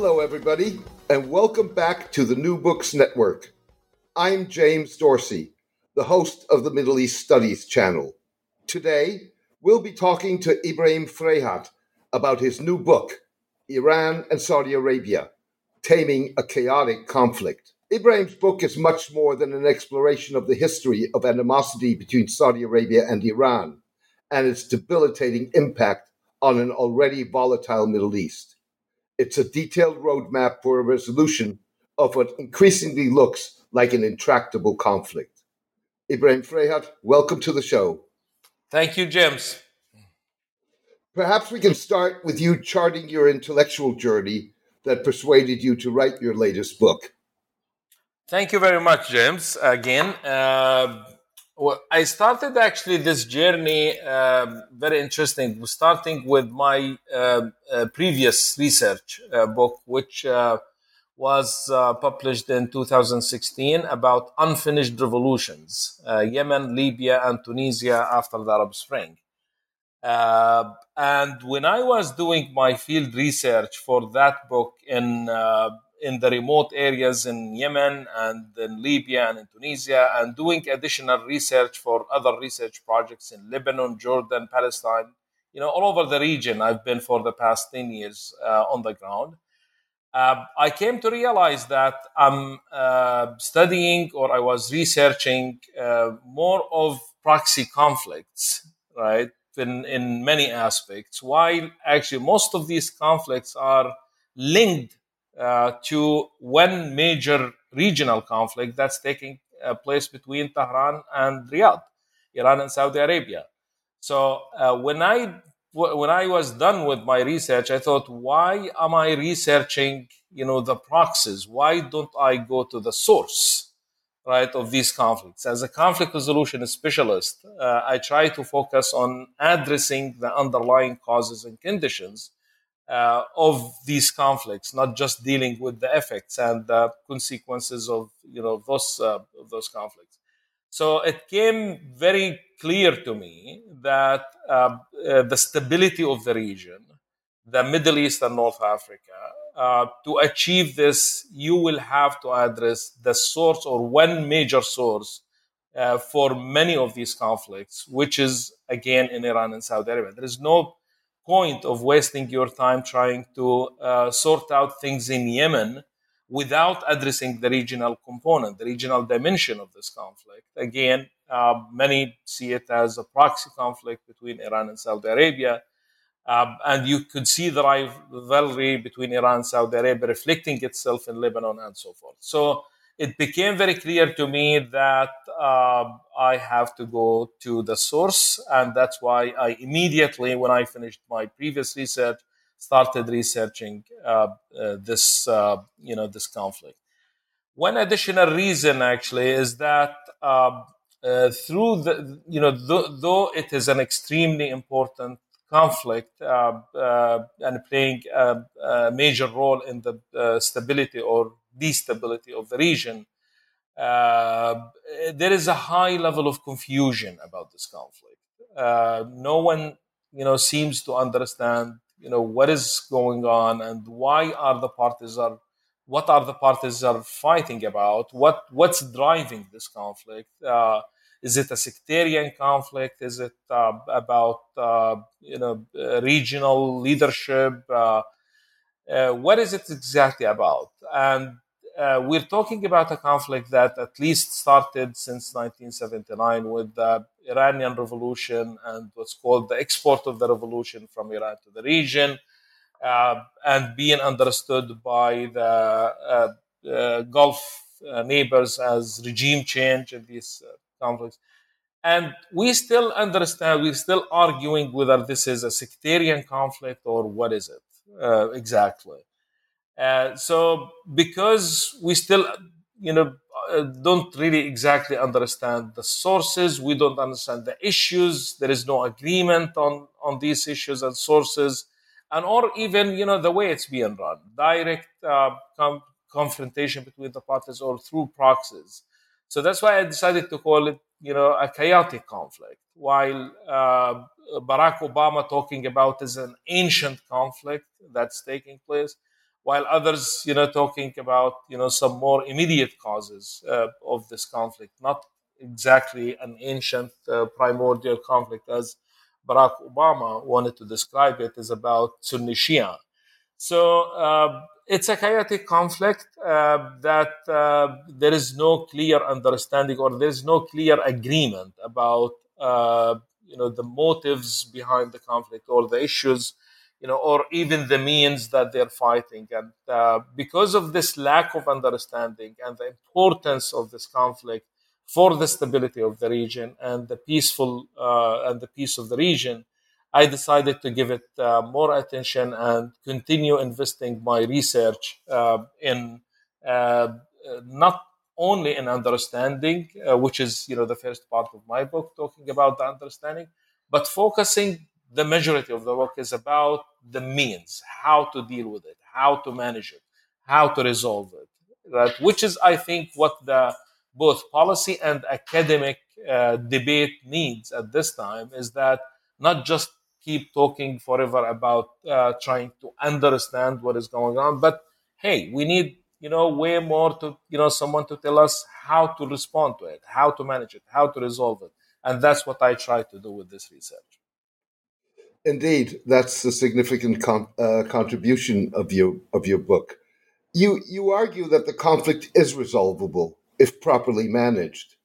Hello, everybody, and welcome back to the New Books Network. I'm James Dorsey, the host of the Middle East Studies channel. Today, we'll be talking to Ibrahim Fraihat about his new book, Iran and Saudi Arabia Taming a Chaotic Conflict. Ibrahim's book is much more than an exploration of the history of animosity between Saudi Arabia and Iran and its debilitating impact on an already volatile Middle East. It's a detailed roadmap for a resolution of what increasingly looks like an intractable conflict. Ibrahim Fraihat, welcome to the show. Thank you, James. Perhaps we can start with you charting your intellectual journey that persuaded you to write your latest book. Thank you very much, James. Again, uh, well, I started actually this journey uh, very interesting. Starting with my uh, uh previous research uh, book, which uh, was published in 2016 about unfinished revolutions: Yemen, Libya, and Tunisia after the Arab Spring. and when I was doing my field research for that book in in the remote areas in Yemen and in Libya and in Tunisia, and doing additional research for other research projects in Lebanon, Jordan, Palestine, you know, all over the region. I've been for the past 10 years uh, on the ground. Uh, I came to realize that I'm uh, studying or I was researching uh, more of proxy conflicts, right, in, in many aspects, while actually most of these conflicts are linked uh, to one major regional conflict that's taking uh, place between Tehran and Riyadh, Iran and Saudi Arabia. So uh, when I when I was done with my research, I thought, why am I researching, you know, the proxies? Why don't I go to the source, right, of these conflicts? As a conflict resolution specialist, uh, I try to focus on addressing the underlying causes and conditions uh, of these conflicts, not just dealing with the effects and the consequences of you know those uh, those conflicts. So it came very clear to me that uh, uh the stability of the region, the Middle East and North Africa, uh, to achieve this, you will have to address the source or one major source uh, for many of these conflicts, which is again in Iran and Saudi Arabia. There is no point of wasting your time trying to uh, sort out things in Yemen without addressing the regional component, the regional dimension of this conflict. Again, uh, many see it as a proxy conflict between Iran and Saudi Arabia. Uh, and you could see the rivalry between Iran and Saudi Arabia reflecting itself in Lebanon and so forth. So it became very clear to me that uh, I have to go to the source, and that's why I immediately, when I finished my previous research, started researching uh, uh, this, uh, you know, this conflict. One additional reason, actually, is that um, uh, through the, you know, th- though it is an extremely important conflict uh, and playing a, a, major role in the stability or destability of the region, uh, there is a high level of confusion about this conflict. Uh, no one, you know, seems to understand, you know, what is going on and why are the parties are, what are the parties are fighting about? What what's driving this conflict? Uh, is it a sectarian conflict? Is it uh, about uh, you know regional leadership? Uh, what is it exactly about? And uh, we're talking about a conflict that at least started since 1979 with the Iranian Revolution and what's called the export of the revolution from Iran to the region, uh, and being understood by the uh, uh Gulf uh, neighbors as regime change in these uh, conflicts. And we still understand, we're still arguing whether this is a sectarian conflict or what is it exactly. Uh, so because we still, you know, uh, don't really exactly understand the sources, we don't understand the issues. There is no agreement on on these issues and sources, and or even you know the way it's being run, direct uh, com- confrontation between the parties or through proxies. So that's why I decided to call it, you know, a chaotic conflict. While uh, Barack Obama talking about is an ancient conflict that's taking place while others, you know, talking about you know some more immediate causes uh, of this conflict, not exactly an ancient uh, primordial conflict as Barack Obama wanted to describe it, is about Sunni Shia. So uh, it's a chaotic conflict uh, that uh, there is no clear understanding or there is no clear agreement about uh, you know the motives behind the conflict or the issues you know, or even the means that they're fighting. And uh, because of this lack of understanding and the importance of this conflict for the stability of the region and the peaceful uh, and the peace of the region, I decided to give it uh, more attention and continue investing my research uh, in uh, not only in understanding, uh, which is you know the first part of my book, talking about the understanding, but focusing the majority of the work is about the means, how to deal with it, how to manage it, how to resolve it. Right? Which is, I think, what the both policy and academic uh, debate needs at this time is that not just keep talking forever about uh, trying to understand what is going on, but hey, we need you know way more to you know someone to tell us how to respond to it, how to manage it, how to resolve it, and that's what I try to do with this research. Indeed, that's a significant uh, contribution of your of your book. You you argue that the conflict is resolvable if properly managed,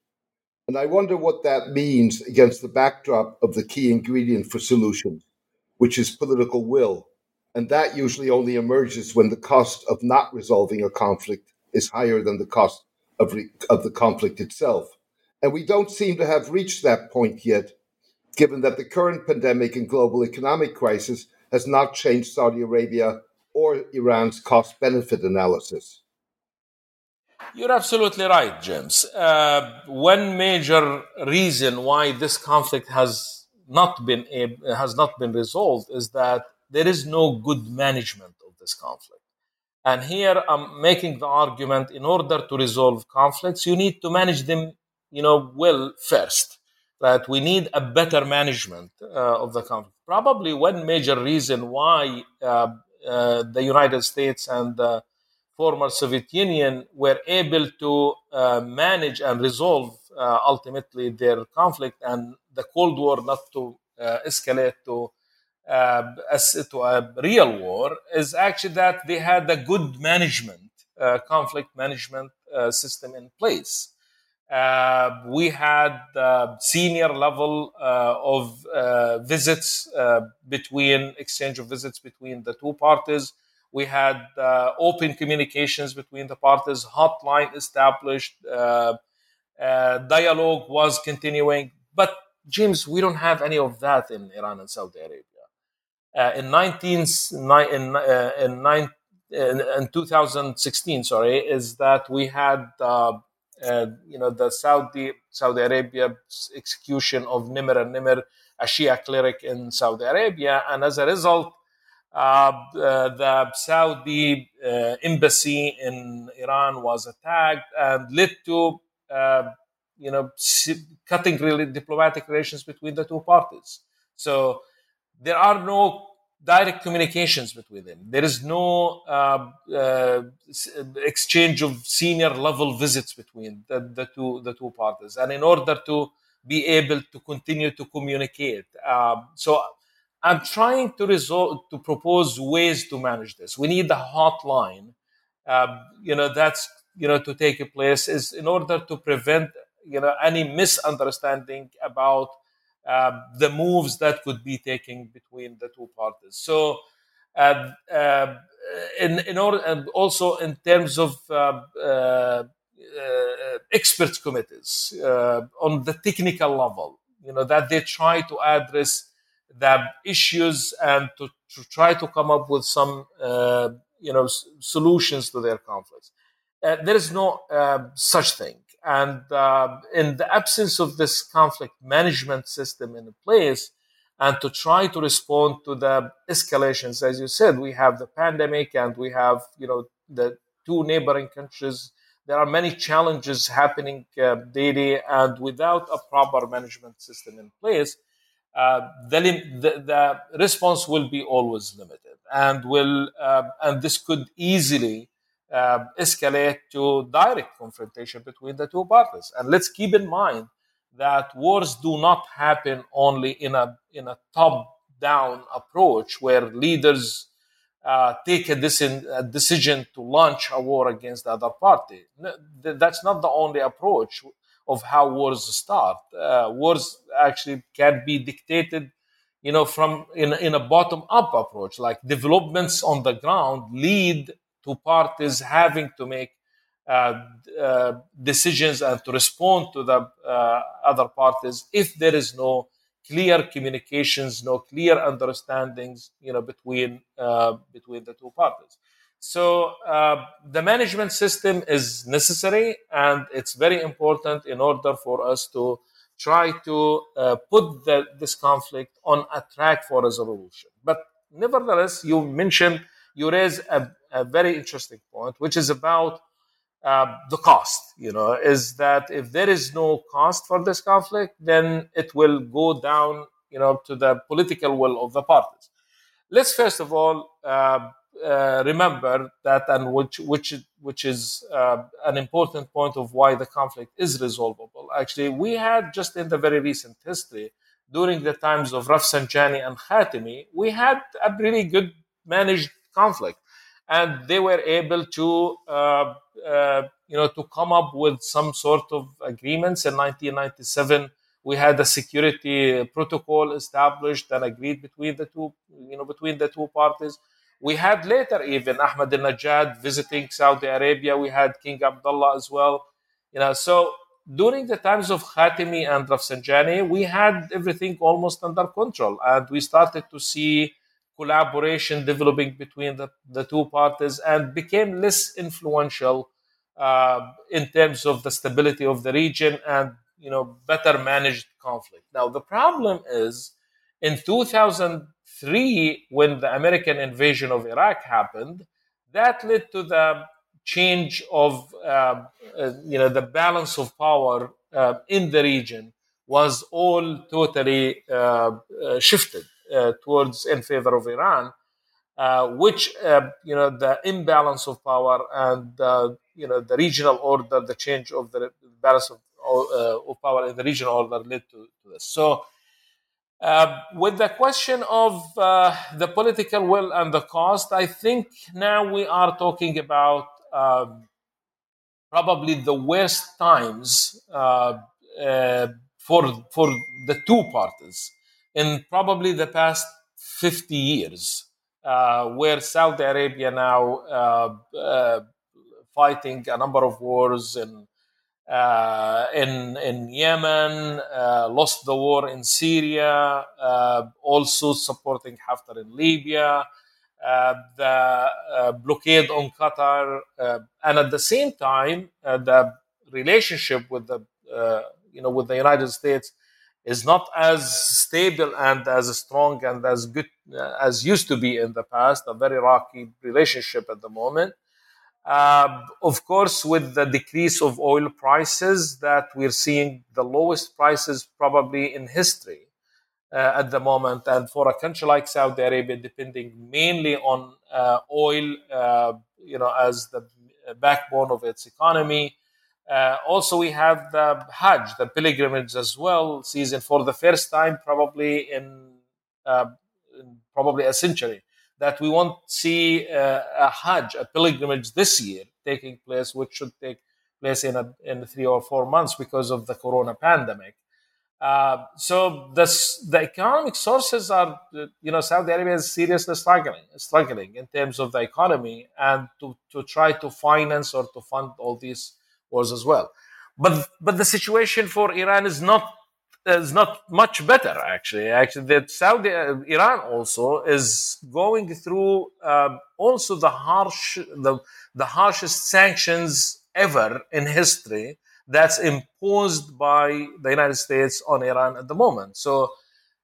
and I wonder what that means against the backdrop of the key ingredient for solutions, which is political will, and that usually only emerges when the cost of not resolving a conflict is higher than the cost of re- of the conflict itself, and we don't seem to have reached that point yet given that the current pandemic and global economic crisis has not changed Saudi Arabia or Iran's cost benefit analysis. You're absolutely right, James. Uh, one major reason why this conflict has not been has not been resolved is that there is no good management of this conflict. And here I'm making the argument: in order to resolve conflicts, you need to manage them, you know, well first that we need a better management uh, of the conflict. Probably one major reason why uh, uh, the United States and the former Soviet Union were able to uh, manage and resolve uh, ultimately their conflict and the Cold War not to uh, escalate to as to a real war is actually that they had a good management, conflict management system in place. Uh, we had uh, senior level uh, of uh, visits uh, between exchange of visits between the two parties. We had open communications between the parties, hotline established, dialogue was continuing. But James, we don't have any of that in Iran and Saudi Arabia. in 19, in, in, in, in 2016, sorry, is that we had you know, the Saudi Saudi Arabia execution of Nimr al-Nimr, a Shia cleric in Saudi Arabia, and as a result, uh, uh, the Saudi uh, embassy in Iran was attacked and led to, uh, you know, cutting really diplomatic relations between the two parties. So there are no direct communications between them. There is no uh, uh, exchange of senior level visits between the, the, two the two parties, and in order to be able to continue to communicate, um, so I'm trying to resolve to propose ways to manage this. We need a hotline, um, you know, that's you know to take place is in order to prevent you know any misunderstanding about uh, the moves that could be taken between the two parties. So, uh, uh, in, in order, also in terms of uh, uh, experts committees on the technical level, you know, that they try to address the issues and to, to try to come up with some, you know, s- solutions to their conflicts. there is no such thing. And uh, in the absence of this conflict management system in place, and to try to respond to the escalations, as you said, we have the pandemic and we have, you know, the two neighboring countries. There are many challenges happening uh, daily, and without a proper management system in place, uh, the, the, the, response will be always limited and will uh, and this could easily uh, escalate to direct confrontation between the two parties and let's keep in mind that wars do not happen only in a in a top down approach where leaders uh, take a, decision, a, decision to launch a war against the other party. That's not the only approach of how wars start. Uh, wars actually can be dictated, you know, from in, in a bottom-up approach. Like developments on the ground lead to parties having to make uh, uh, decisions and to respond to the uh, other parties if there is no clear communications, no clear understandings, you know, between uh, between the two parties. So uh, the management system is necessary, and it's very important in order for us to try to uh, put the, this conflict on a track for resolution. But nevertheless, you mentioned you raise a, a very interesting point, which is about uh, the cost, you know, is that if there is no cost for this conflict, then it will go down, you know, to the political will of the parties. Let's first of all uh, uh, remember that, and which which which is uh, an important point of why the conflict is resolvable. Actually, we had just in the very recent history, during the times of Rafsanjani and Khatami, we had a really good managed conflict and they were able to uh, uh, you know to come up with some sort of agreements. In 1997 we had a security protocol established and agreed between the two you know between the two parties. We had later even Ahmadinejad visiting saudi arabia. We had king abdullah as well. You know so during the times of Khatami and Rafsanjani, we had everything almost under control, and we started to see collaboration developing between the, the two parties and became less influential uh, in terms of the stability of the region and you know better managed conflict. Now the problem is in 2003 when the American invasion of Iraq happened, that led to the change of uh, uh, you know the balance of power uh, in the region was all totally uh, uh, shifted towards in favor of Iran, uh, which uh, you know the imbalance of power and you know the regional order, the change of the balance of, of power in the regional order led to, to this. So. Uh, with the question of uh, the political will and the cost, I think now we are talking about um, probably the worst times uh, for for the two parties in probably the past 50 years, uh, where Saudi Arabia now uh, uh, fighting a number of wars in uh, in in Yemen, uh, lost the war in Syria, uh, also supporting Haftar in Libya, the blockade on Qatar, and at the same time, the relationship with the you know with the United States is not as stable and as strong and as good uh, as used to be in the past, a very rocky relationship at the moment. Uh, of course, with the decrease of oil prices, that we're seeing the lowest prices probably in history uh, at the moment. And for a country like Saudi Arabia, depending mainly on uh, oil, uh, you know, as the backbone of its economy, uh, also, we have the Hajj, the pilgrimage as well, season for the first time probably in, uh, in probably a century. That we won't see uh, a Hajj, a pilgrimage this year taking place, which should take place in a, in three or four months because of the Corona pandemic. Uh, so this, the economic sources are, you know, Saudi Arabia is seriously struggling, struggling in terms of the economy, and to, to try to finance or to fund all these as well. But but the situation for Iran is not is not much better actually. Actually, that Saudi uh, Iran also is going through um, also the harsh the the harshest sanctions ever in history that's imposed by the United States on Iran at the moment. So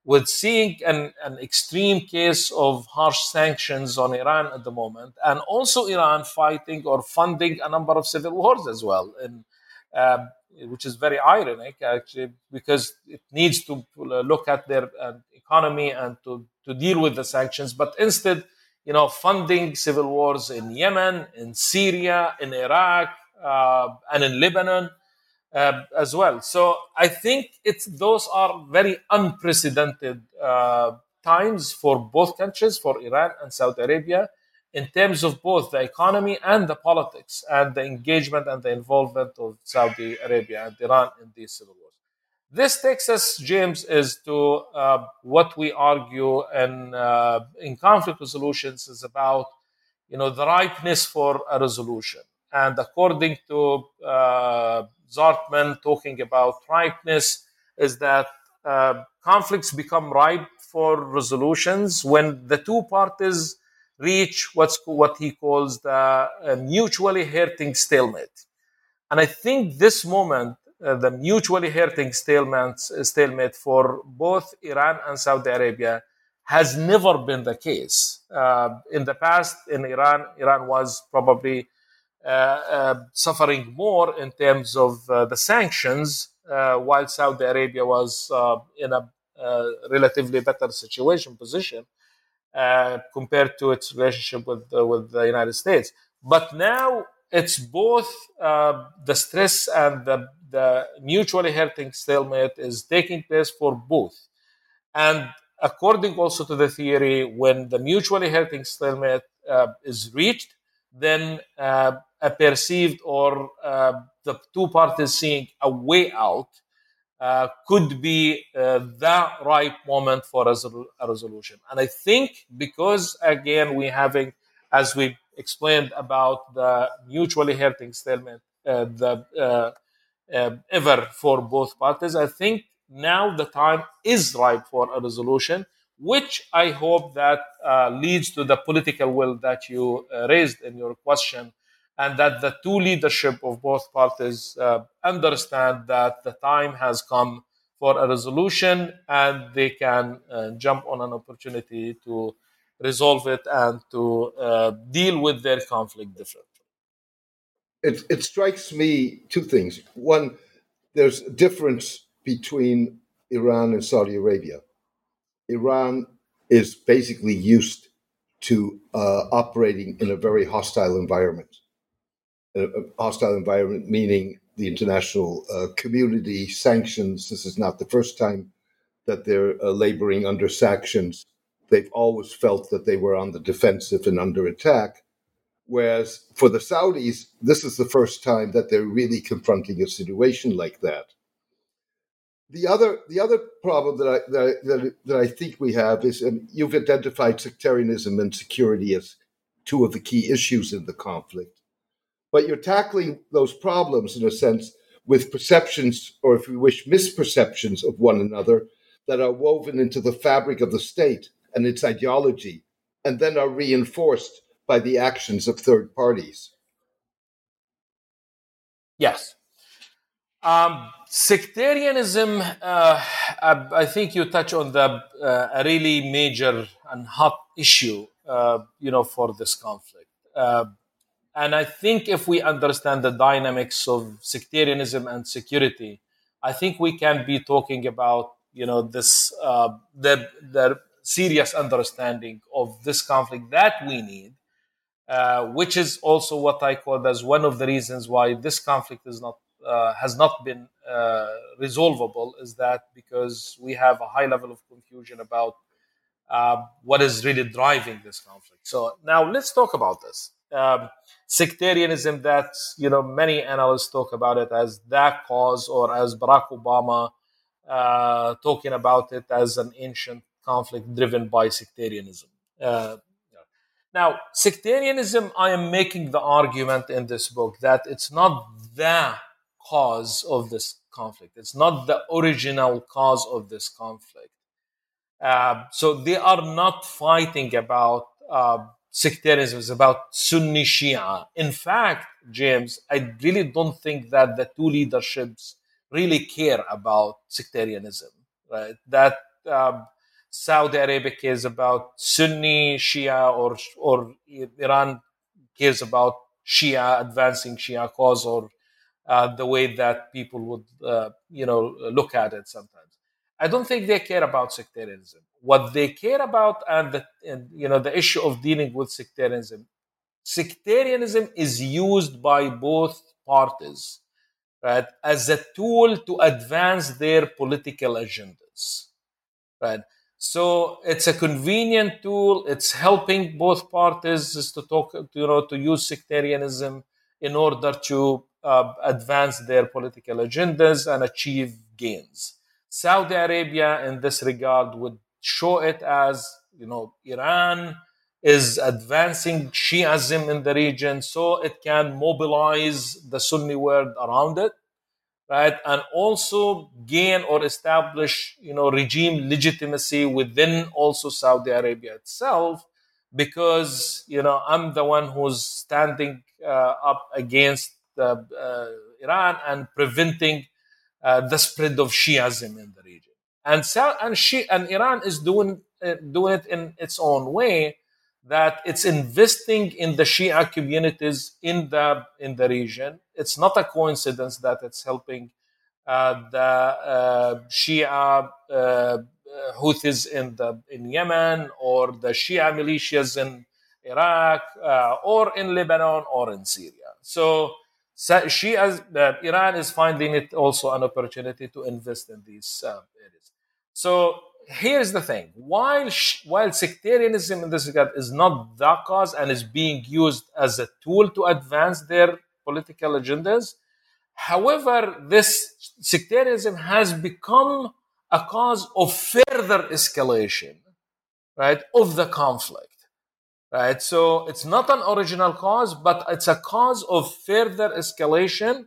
with seeing an, an extreme case of harsh sanctions on Iran at the moment, and also Iran fighting or funding a number of civil wars as well. And uh, which is very ironic actually, because it needs to look at their uh, economy and to, to deal with the sanctions, but instead, you know, funding civil wars in Yemen, in Syria, in Iraq, uh, and in Lebanon uh, as well. So I think it's those are very unprecedented uh, times for both countries, for Iran and Saudi Arabia, in terms of both the economy and the politics and the engagement and the involvement of Saudi Arabia and Iran in these civil wars. This takes us, James, is to uh, what we argue in uh, in conflict resolutions is about, you know, the ripeness for a resolution. And according to uh, Zartman, talking about ripeness, is that uh, conflicts become ripe for resolutions when the two parties reach what's what he calls the uh, mutually hurting stalemate. And I think this moment, uh, the mutually hurting stalemate, stalemate for both Iran and Saudi Arabia has never been the case. Uh, in the past, in Iran, Iran was probably uh, uh, Uh, uh, suffering more in terms of uh, the sanctions, uh, while Saudi Arabia was in a relatively better situation position compared to its relationship with with the United States. But now it's both the stress and the the mutually hurting stalemate is taking place for both. And according also to the theory, when the mutually hurting stalemate uh, is reached, then uh, perceived or uh, the two parties seeing a way out uh, could be uh, the right moment for a, a, resolution. And I think because, again, we're having, as we explained about the mutually hurting stalemate, uh, the uh, uh, ever for both parties, I think now the time is ripe for a resolution which I hope that uh, leads to the political will that you uh, raised in your question, and that the two leadership of both parties uh, understand that the time has come for a resolution, and they can uh, jump on an opportunity to resolve it and to uh, deal with their conflict differently. It, it strikes me two things. One, there's a difference between Iran and Saudi Arabia Iran is basically used to uh, operating in a very hostile environment. A, hostile environment meaning the international uh, community sanctions. This is not the first time that they're uh, laboring under sanctions. They've always felt that they were on the defensive and under attack. Whereas for the Saudis, this is the first time that they're really confronting a situation like that the other the other problem that I that, that, that I think we have is, and you've identified sectarianism and security as two of the key issues in the conflict, but you're tackling those problems in a sense with perceptions, or if you wish, misperceptions of one another that are woven into the fabric of the state and its ideology, and then are reinforced by the actions of third parties. Yes, um, sectarianism, uh, I, I, think you touch on the uh, a really major and hot issue, uh, you know, for this conflict. And I think if we understand the dynamics of sectarianism and security, I think we can be talking about, you know, this uh, the the serious understanding of this conflict that we need. Uh, which is also what I call as one of the reasons why this conflict is not uh, has not been uh, resolvable is that because we have a high level of confusion about uh, what is really driving this conflict. So now let's talk about this. Um, sectarianism that you know many analysts talk about it as that cause or as Barack Obama uh, talking about it as an ancient conflict driven by sectarianism. Uh, now, sectarianism, I am making the argument in this book that it's not the cause of this conflict. It's not the original cause of this conflict. Uh, so they are not fighting about uh, sectarianism, it's about Sunni Shia. In fact, James, I really don't think that the two leaderships really care about sectarianism, right? That um, Saudi Arabia cares about Sunni Shia or, or Iran cares about Shia, advancing Shia cause or uh, the way that people would, uh, you know, look at it sometimes. I don't think they care about sectarianism. What they care about, and, the, and you know, the issue of dealing with sectarianism, sectarianism is used by both parties, right, as a tool to advance their political agendas, right. So it's a convenient tool. It's helping both parties to talk, you know, to use sectarianism in order to uh, advance their political agendas and achieve gains. Saudi Arabia, in this regard, would show it as you know Iran is advancing Shiism in the region, so it can mobilize the Sunni world around it, right, and also gain or establish you know regime legitimacy within also Saudi Arabia itself, because you know I'm the one who's standing uh, up against uh, Iran and preventing uh, the spread of Shiism in the region. And and, she, and Iran is doing uh, doing it in its own way. That it's investing in the Shia communities in the in the region. It's not a coincidence that it's helping uh, the uh, Shia uh, Houthis in the in Yemen or the Shia militias in Iraq uh, or in Lebanon or in Syria. So she as uh, Iran is finding it also an opportunity to invest in these uh, areas. So here's the thing: while while sectarianism in this regard is not the cause and is being used as a tool to advance their political agendas, however, this sectarianism has become a cause of further escalation, right, of the conflict right? So it's not an original cause, but it's a cause of further escalation,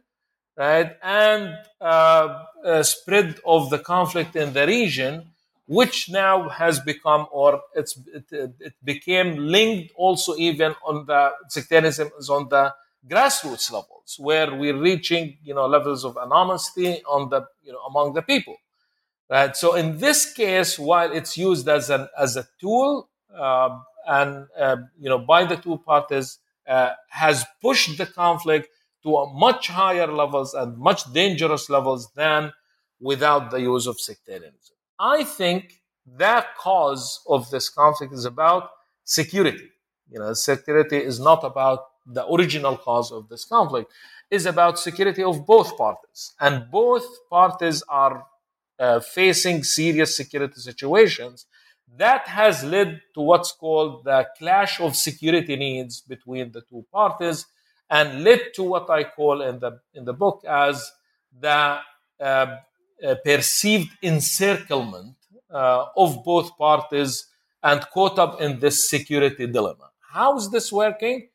right? And uh, spread of the conflict in the region, which now has become, or it's it, it became linked also even on the sectarianism is on the grassroots levels, where we're reaching, you know, levels of anonymity on the, you know, among the people. Right. So in this case, while it's used as an as a tool, uh, and uh, you know by the two parties uh, has pushed the conflict to much higher levels and much dangerous levels than without the use of sectarianism. I think that cause of this conflict is about security. You know, security is not about the original cause of this conflict, is about security of both parties. And both parties are uh, facing serious security situations that has led to what's called the clash of security needs between the two parties and led to what I call in the, in the book as the uh, uh, perceived encirclement uh, of both parties and caught up in this security dilemma. How is this working?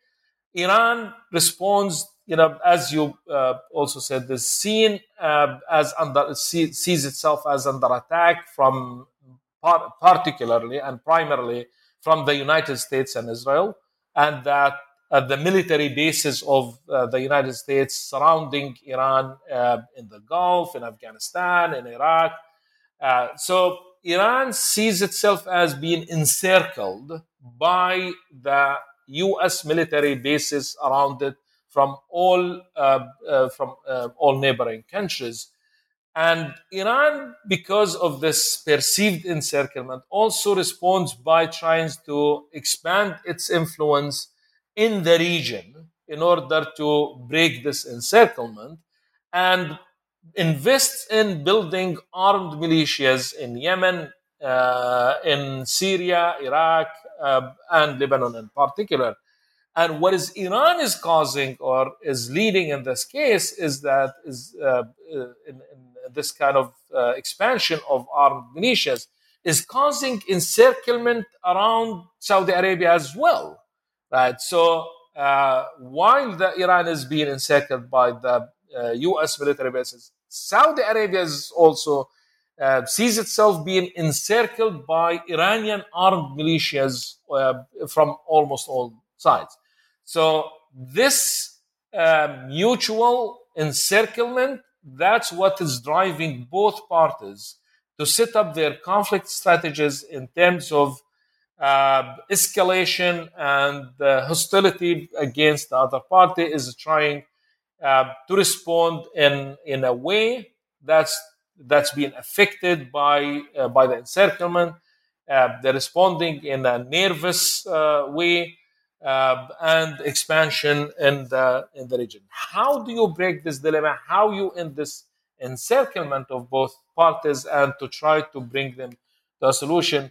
Iran responds, you know, as you uh, also said, the seen uh, as under sees itself as under attack from particularly and primarily from the United States and Israel, and that uh, the military bases of uh, the United States surrounding Iran uh, in the Gulf, in Afghanistan, in Iraq. Uh, so Iran sees itself as being encircled by the U.S. military bases around it from all uh, uh, from all neighboring countries. And Iran, because of this perceived encirclement, also responds by trying to expand its influence in the region in order to break this encirclement and invests in building armed militias in Yemen, uh, in Syria, Iraq, uh, and Lebanon in particular. And what is Iran is causing or is leading in this case is that is uh, uh in, in this kind of uh, expansion of armed militias is causing encirclement around Saudi Arabia as well, right? So uh, while the Iran is being encircled by the uh, U.S. military bases, Saudi Arabia is also uh, sees itself being encircled by Iranian armed militias uh, from almost all sides. So this uh, mutual encirclement that's what is driving both parties to set up their conflict strategies in terms of uh, escalation and uh, hostility against the other party is trying uh, to respond in in a way that's that's been affected by uh, by the encirclement. Uh, they're responding in a nervous uh, way uh, and expansion in the in the region. How do you break this dilemma? How you in this encirclement of both parties and to try to bring them to a solution?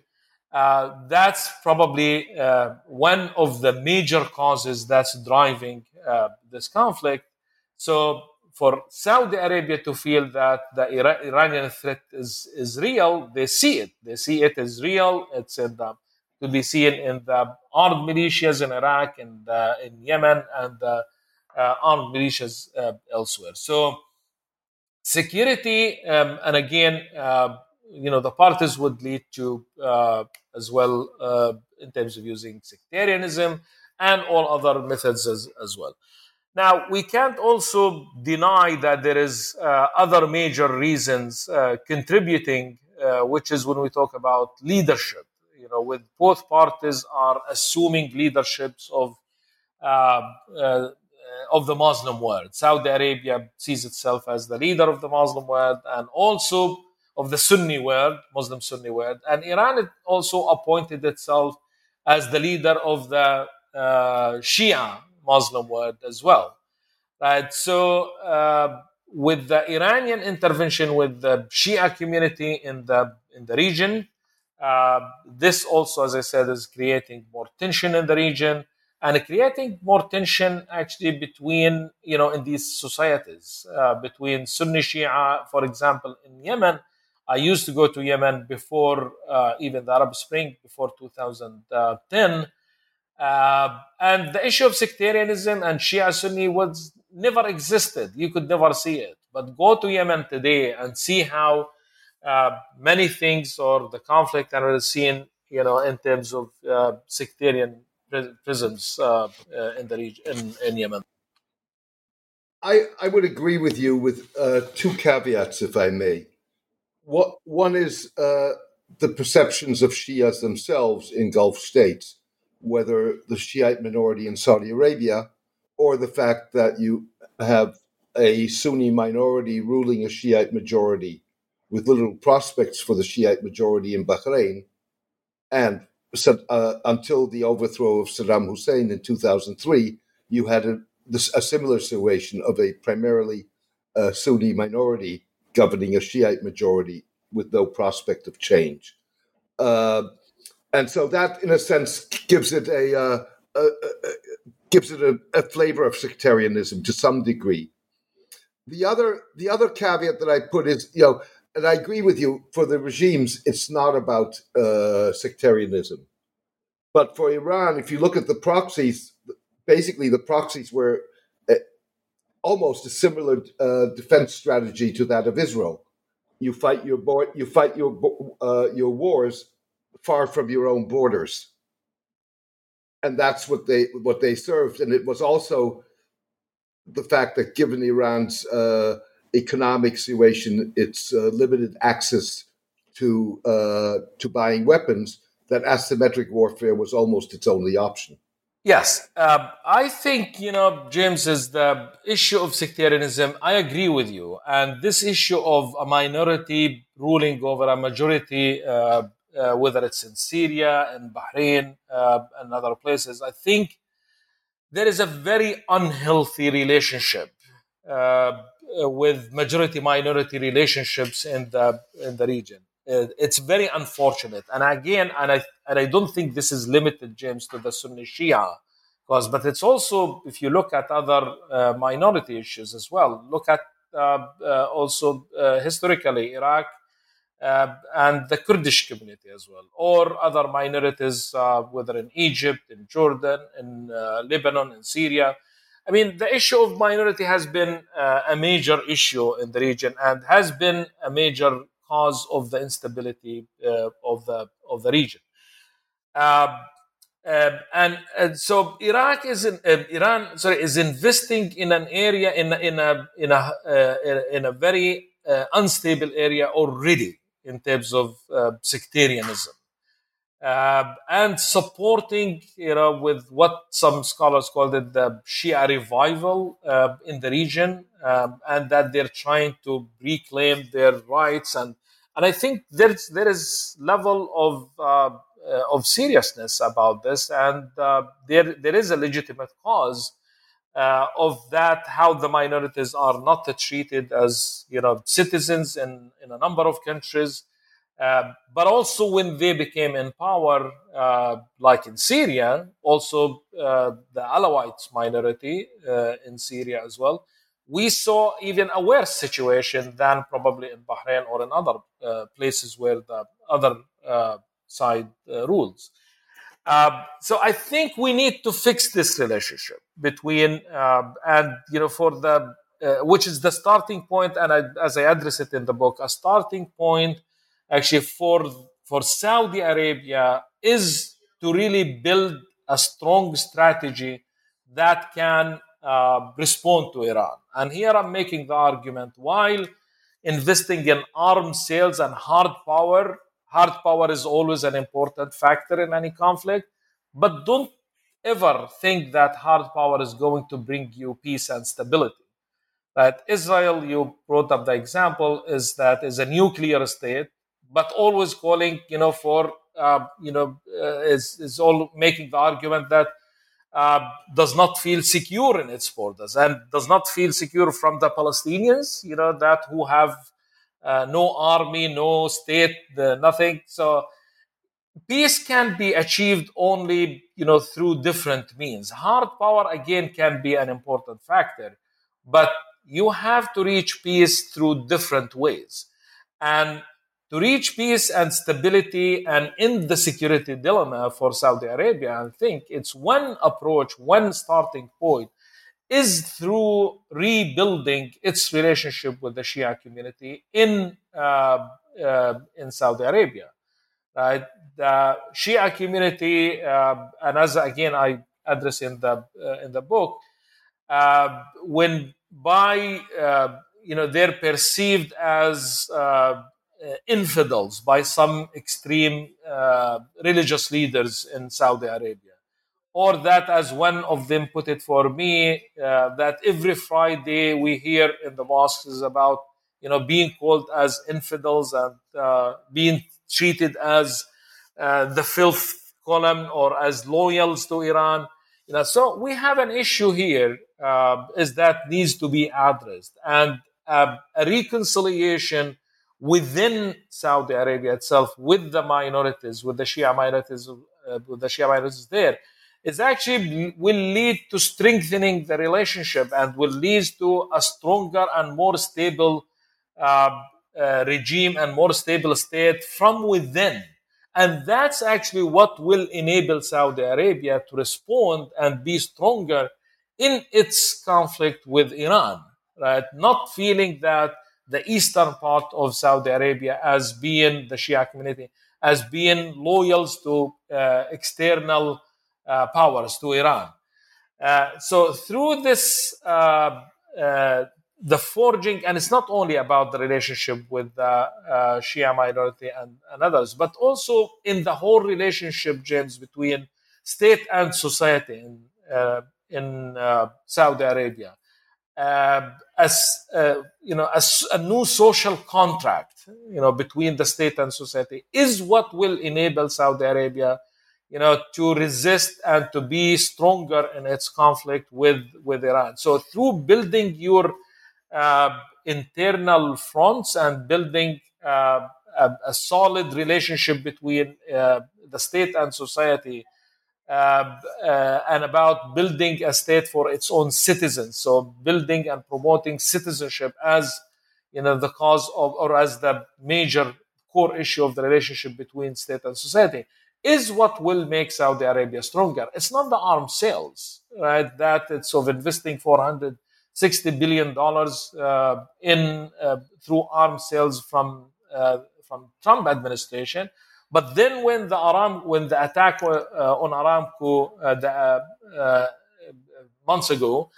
Uh, that's probably uh, one of the major causes that's driving uh, this conflict. So, for Saudi Arabia to feel that the Ira- Iranian threat is, is real, they see it. They see it as real. It's in the, to be seen in the armed militias in Iraq and in Yemen and the uh, armed militias uh, elsewhere. So, security, um, and again, you know the parties would lead to uh, as well uh, in terms of using sectarianism and all other methods as, as well now we can't also deny that there is uh, other major reasons uh, contributing uh, which is when we talk about leadership you know with both parties are assuming leaderships of uh, of the Muslim world. Saudi Arabia sees itself as the leader of the Muslim world, and also of the Sunni world, Muslim Sunni world, and Iran also appointed itself as the leader of the uh, Shia Muslim world as well. Right. So uh, with the Iranian intervention with the Shia community in the in the region, uh, this also, as I said, is creating more tension in the region and creating more tension actually between you know in these societies uh, between Sunni Shia, for example, in Yemen I used to go to Yemen before uh, even the Arab Spring, before 2010. Uh, and the issue of sectarianism and Shia Sunni was never existed. You could never see it. But go to Yemen today and see how uh, many things or the conflict that is seen, you know, in terms of uh, sectarian prisms uh, uh, in the region in, in Yemen. I, I would agree with you with two caveats, if I may. What one is uh, the perceptions of Shias themselves in Gulf states, whether the Shiite minority in Saudi Arabia or the fact that you have a Sunni minority ruling a Shiite majority with little prospects for the Shiite majority in Bahrain, and uh, until the overthrow of Saddam Hussein in 2003, you had a, a similar situation of a primarily uh, Sunni minority governing a Shiite majority with no prospect of change. Uh, and so that, in a sense, gives it a, uh, a gives it a, a, flavor of sectarianism to some degree. The other the other caveat that I put is, you know, and I agree with you. For the regimes, it's not about uh, sectarianism, but for Iran, if you look at the proxies, basically the proxies were uh, almost a similar uh, defense strategy to that of Israel you fight your bo- you fight your uh, your wars far from your own borders, and that's what they what they served. And it was also the fact that given Iran's uh, economic situation, its uh, limited access to uh, to buying weapons, that asymmetric warfare was almost its only option. Yes, uh, I think you know, James, is the issue of sectarianism. I agree with you, and this issue of a minority ruling over a majority, uh, uh, whether it's in Syria and Bahrain uh, and other places, I think there is a very unhealthy relationship uh, with majority-minority relationships in the in the region. Uh, it's very unfortunate. And again, and I and I don't think this is limited, James, to the Sunni Shia cause, but it's also if you look at other uh, minority issues as well. Look at uh, uh also uh, historically Iraq. and the Kurdish community as well, or other minorities, whether in Egypt, in Jordan, in Lebanon, in Syria. I mean, the issue of minority has been uh, a major issue in the region and has been a major cause of the instability uh, of the of the region. Uh, um, and, and, so Iraq is in, uh, Iran sorry is investing in an area in in a in a uh, in a very uh, unstable area already in terms of uh, sectarianism. Uh, and supporting, you know, with what some scholars called it the Shia revival uh, in the region, um, and that they're trying to reclaim their rights. And and I think there's there is level of uh, of seriousness about this, and uh, there there is a legitimate cause. Uh, of that, how the minorities are not treated as you know citizens in, in a number of countries, uh, but also when they became in power, uh, like in Syria, also uh, the Alawites minority uh, in Syria as well, we saw even a worse situation than probably in Bahrain or in other uh, places where the other side rules. so I think we need to fix this relationship between and you know for the which is the starting point, and I, as I address it in the book, a starting point actually for for Saudi Arabia is to really build a strong strategy that can uh, respond to Iran. And here I'm making the argument while investing in arms sales and hard power, hard power is always an important factor in any conflict, but don't ever think that hard power is going to bring you peace and stability. That Israel, you brought up the example, is that is a nuclear state but always calling, you know, for, uh, you know, uh, is, is all making the argument that uh, does not feel secure in its borders and does not feel secure from the Palestinians, you know, that who have uh, no army, no state, nothing. So peace can be achieved only, you know, through different means. Hard power again can be an important factor, but you have to reach peace through different ways. And to reach peace and stability and end the security dilemma for Saudi Arabia, I think it's one approach, one starting point is through rebuilding its relationship with the Shia community in uh, uh, in Saudi Arabia. Right, the Shia community, uh, and as again I address in the uh, in the book, uh, when by uh, you know they're perceived as infidels by some extreme uh, religious leaders in Saudi Arabia. Or that, as one of them put it for me, uh, that every Friday we hear in the mosques about you know being called as infidels and uh, being treated as uh, the fifth column or as loyals to Iran. You know, so we have an issue here uh, is that needs to be addressed and a reconciliation within Saudi Arabia itself with the minorities, with the Shia minorities, uh, with the Shia minorities there, is actually will lead to strengthening the relationship and will lead to a stronger and more stable uh, uh, regime and more stable state from within. And that's actually what will enable Saudi Arabia to respond and be stronger in its conflict with Iran, right? Not feeling that the eastern part of Saudi Arabia as being the Shia community, as being loyal to uh, external uh, powers, to Iran. Uh, so through this, uh, uh, the forging, and it's not only about the relationship with the uh, Shia minority and, and, others, but also in the whole relationship, James, between state and society in, in Saudi Arabia as uh, you know as a new social contract you know between the state and society is what will enable Saudi Arabia you know to resist and to be stronger in its conflict with with Iran. So through building your uh, internal fronts and building uh, a, a, solid relationship between uh, the state and society uh, uh, and about building a state for its own citizens. So building and promoting citizenship as you know the cause of or as the major core issue of the relationship between state and society is what will make Saudi Arabia stronger. It's not the arms sales, right? That it's of investing 460 billion dollars uh, in uh, through arms sales from uh, from Trump administration but then when the Aram, when the attack uh, on Aramco uh, the, uh, months ago,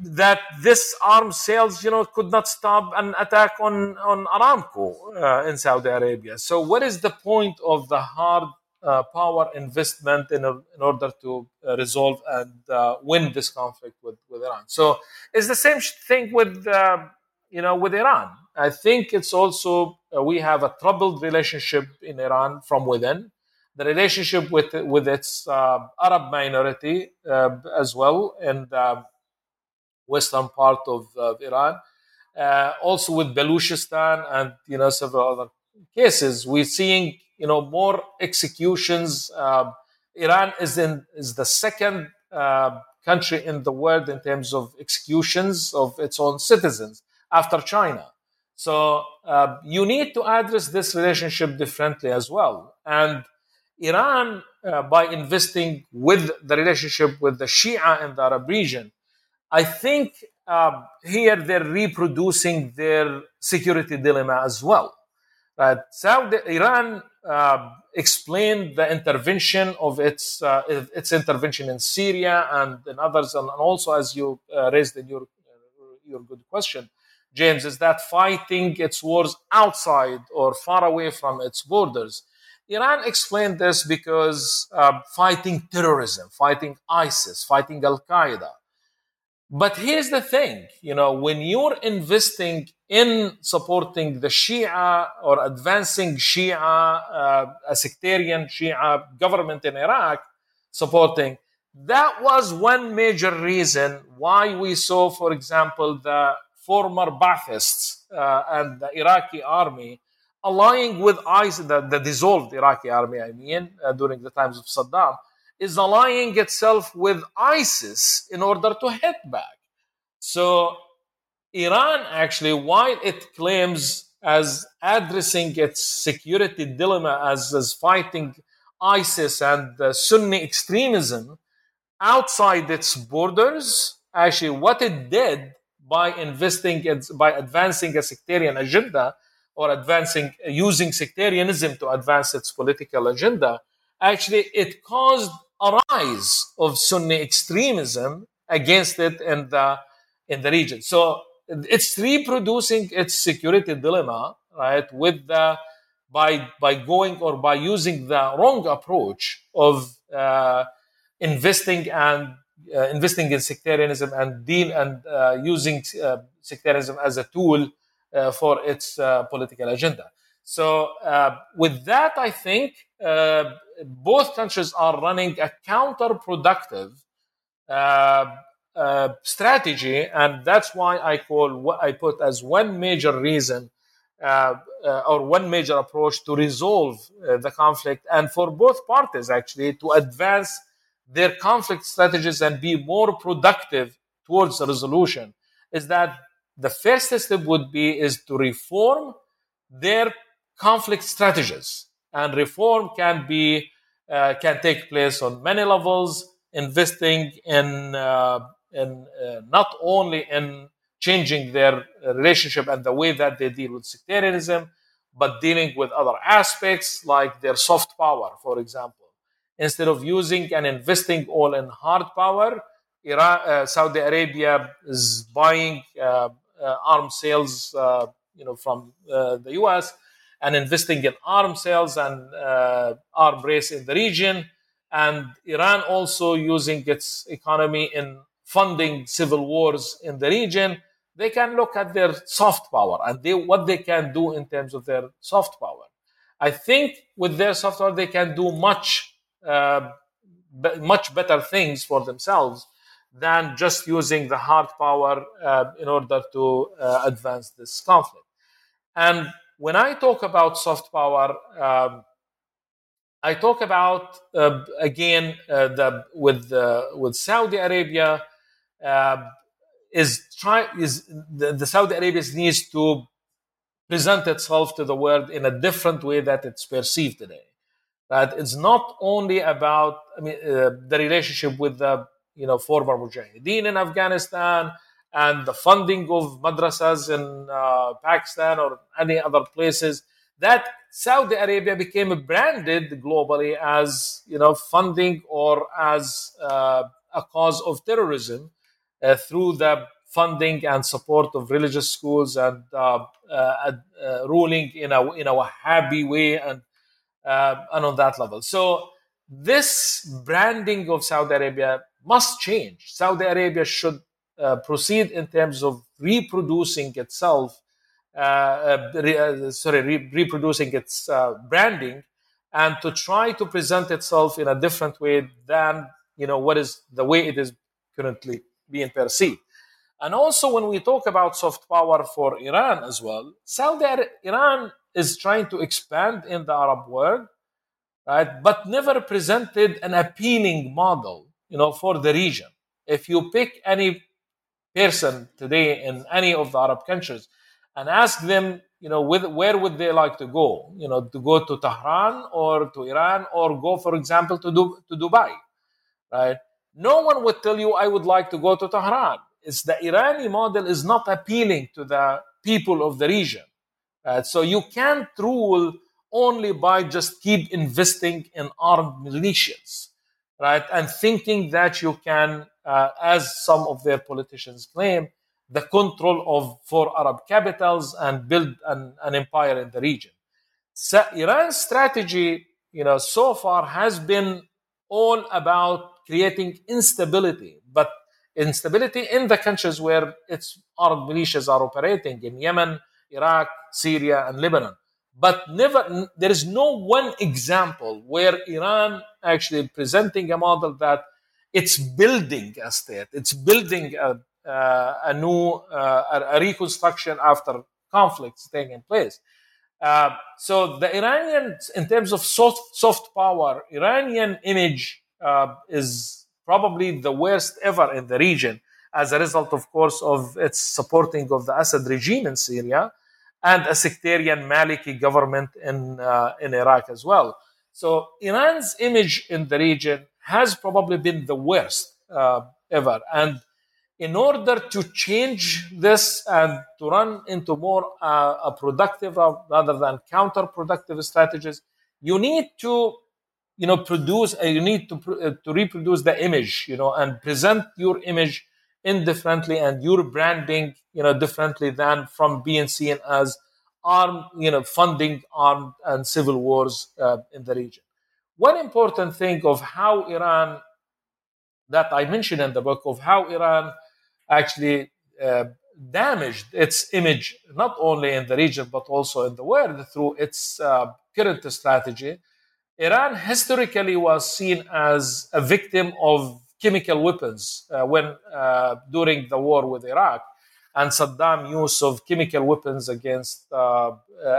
that this arms sales, you know, could not stop an attack on on Aramco uh, in Saudi Arabia. So, what is the point of the hard uh, power investment in, in order to uh, resolve and uh, win this conflict with, with Iran? So, it's the same thing with uh, you know with Iran. I think it's also uh, we have a troubled relationship in Iran from within. The relationship with with its Arab minority as well, and western part of, of Iran. Uh, also with Baluchistan and you know several other cases, we're seeing you know more executions. Uh, Iran is in is the second uh, country in the world in terms of executions of its own citizens after China. So uh, you need to address this relationship differently as well. And Iran, uh, by investing with the relationship with the Shia in the Arab region, I think uh, here they're reproducing their security dilemma as well. Saudi Iran uh, explained the intervention of its uh, its intervention in Syria and in others, and also as you uh, raised in your your good question, James, is that fighting its wars outside or far away from its borders. Iran explained this because uh, fighting terrorism, fighting ISIS, fighting Al Qaeda, but here's the thing, you know, when you're investing in supporting the Shia or advancing Shia, uh, a sectarian Shia government in Iraq, supporting, that was one major reason why we saw, for example, the former Baathists uh, and the Iraqi army allying with ISIS, the, the dissolved Iraqi army, I mean, uh, during the times of Saddam, is aligning itself with ISIS in order to hit back. So, Iran actually, while it claims as addressing its security dilemma as, as fighting ISIS and Sunni extremism outside its borders, actually, what it did by investing, by advancing a sectarian agenda or advancing, using sectarianism to advance its political agenda, actually, it caused a rise of Sunni extremism against it in the in the region. So it's reproducing its security dilemma, right? With the by by going or by using the wrong approach of uh, investing and investing in sectarianism and and uh, using uh, sectarianism as a tool uh, for its uh, political agenda. So with that, I think both countries are running a counterproductive uh, uh, strategy, and that's why I call what I put as one major reason uh, uh or one major approach to resolve uh, the conflict, and for both parties actually to advance their conflict strategies and be more productive towards resolution. Is that the first step would be is to reform their conflict strategies and reform can be uh, can take place on many levels investing in uh, in uh, not only in changing their relationship and the way that they deal with sectarianism but dealing with other aspects like their soft power for example instead of using and investing all in hard power uh, Saudi Arabia is buying uh, uh, arms sales you know from the US and investing in arms sales and uh, arm race in the region. And Iran also using its economy in funding civil wars in the region. They can look at their soft power and they, what they can do in terms of their soft power. I think with their soft power, they can do much, uh, much better things for themselves than just using the hard power uh, in order to uh, advance this conflict. And when I talk about soft power, um, I talk about uh, again uh, the with uh, with Saudi Arabia is try is the, the, Saudi Arabia needs to present itself to the world in a different way that it's perceived today. That it's not only about I mean uh, the relationship with the you know former Mujahideen in Afghanistan and the funding of madrasas in uh, Pakistan or any other places, that Saudi Arabia became branded globally as you know funding or as uh, a cause of terrorism, uh, through the funding and support of religious schools and uh, uh, ruling in a in a happy way and and on that level. So this branding of Saudi Arabia must change. Saudi Arabia should uh, proceed in terms of reproducing itself, uh, uh, re, sorry, re- reproducing its branding, and to try to present itself in a different way than you know what is the way it is currently being perceived. And also, when we talk about soft power for Iran as well, Saudi Iran is trying to expand in the Arab world, right? But never presented an appealing model, you know, for the region. If you pick any person today in any of the Arab countries and ask them, you know, with, where would they like to go? You know, to go to Tehran or to Iran or go, for example, to, du- to Dubai, right? No one would tell you, I would like to go to Tehran. It's the Irani model is not appealing to the people of the region. Right? So you can't rule only by just keep investing in armed militias, right? And thinking that you can, uh, as some of their politicians claim, the control of four Arab capitals and build an, an empire in the region. So Iran's strategy, you know, so far has been all about creating instability, but instability in the countries where its armed militias are operating in Yemen, Iraq, Syria, and Lebanon. But never, there is no one example where Iran actually presenting a model that it's building a state, it's building a, uh, a new uh, a reconstruction after conflicts taking place. Uh, so the Iranian, in terms of soft soft power, Iranian image uh, is probably the worst ever in the region as a result, of course, of its supporting of the Assad regime in Syria and a sectarian Maliki government in, uh, in Iraq as well. So Iran's image in the region has probably been the worst uh, ever. And in order to change this and to run into more uh, a productive rather than counterproductive strategies, you need to, you know, produce. Uh, you need to uh, to reproduce the image, you know, and present your image indifferently and your branding, you know, differently than from being seen as armed, you know, funding armed and civil wars uh, in the region. One important thing of how Iran, that I mentioned in the book, of how Iran actually uh, damaged its image, not only in the region, but also in the world through its uh, current strategy. Iran historically was seen as a victim of chemical weapons uh, when uh, during the war with Iraq and Saddam use of chemical weapons against uh,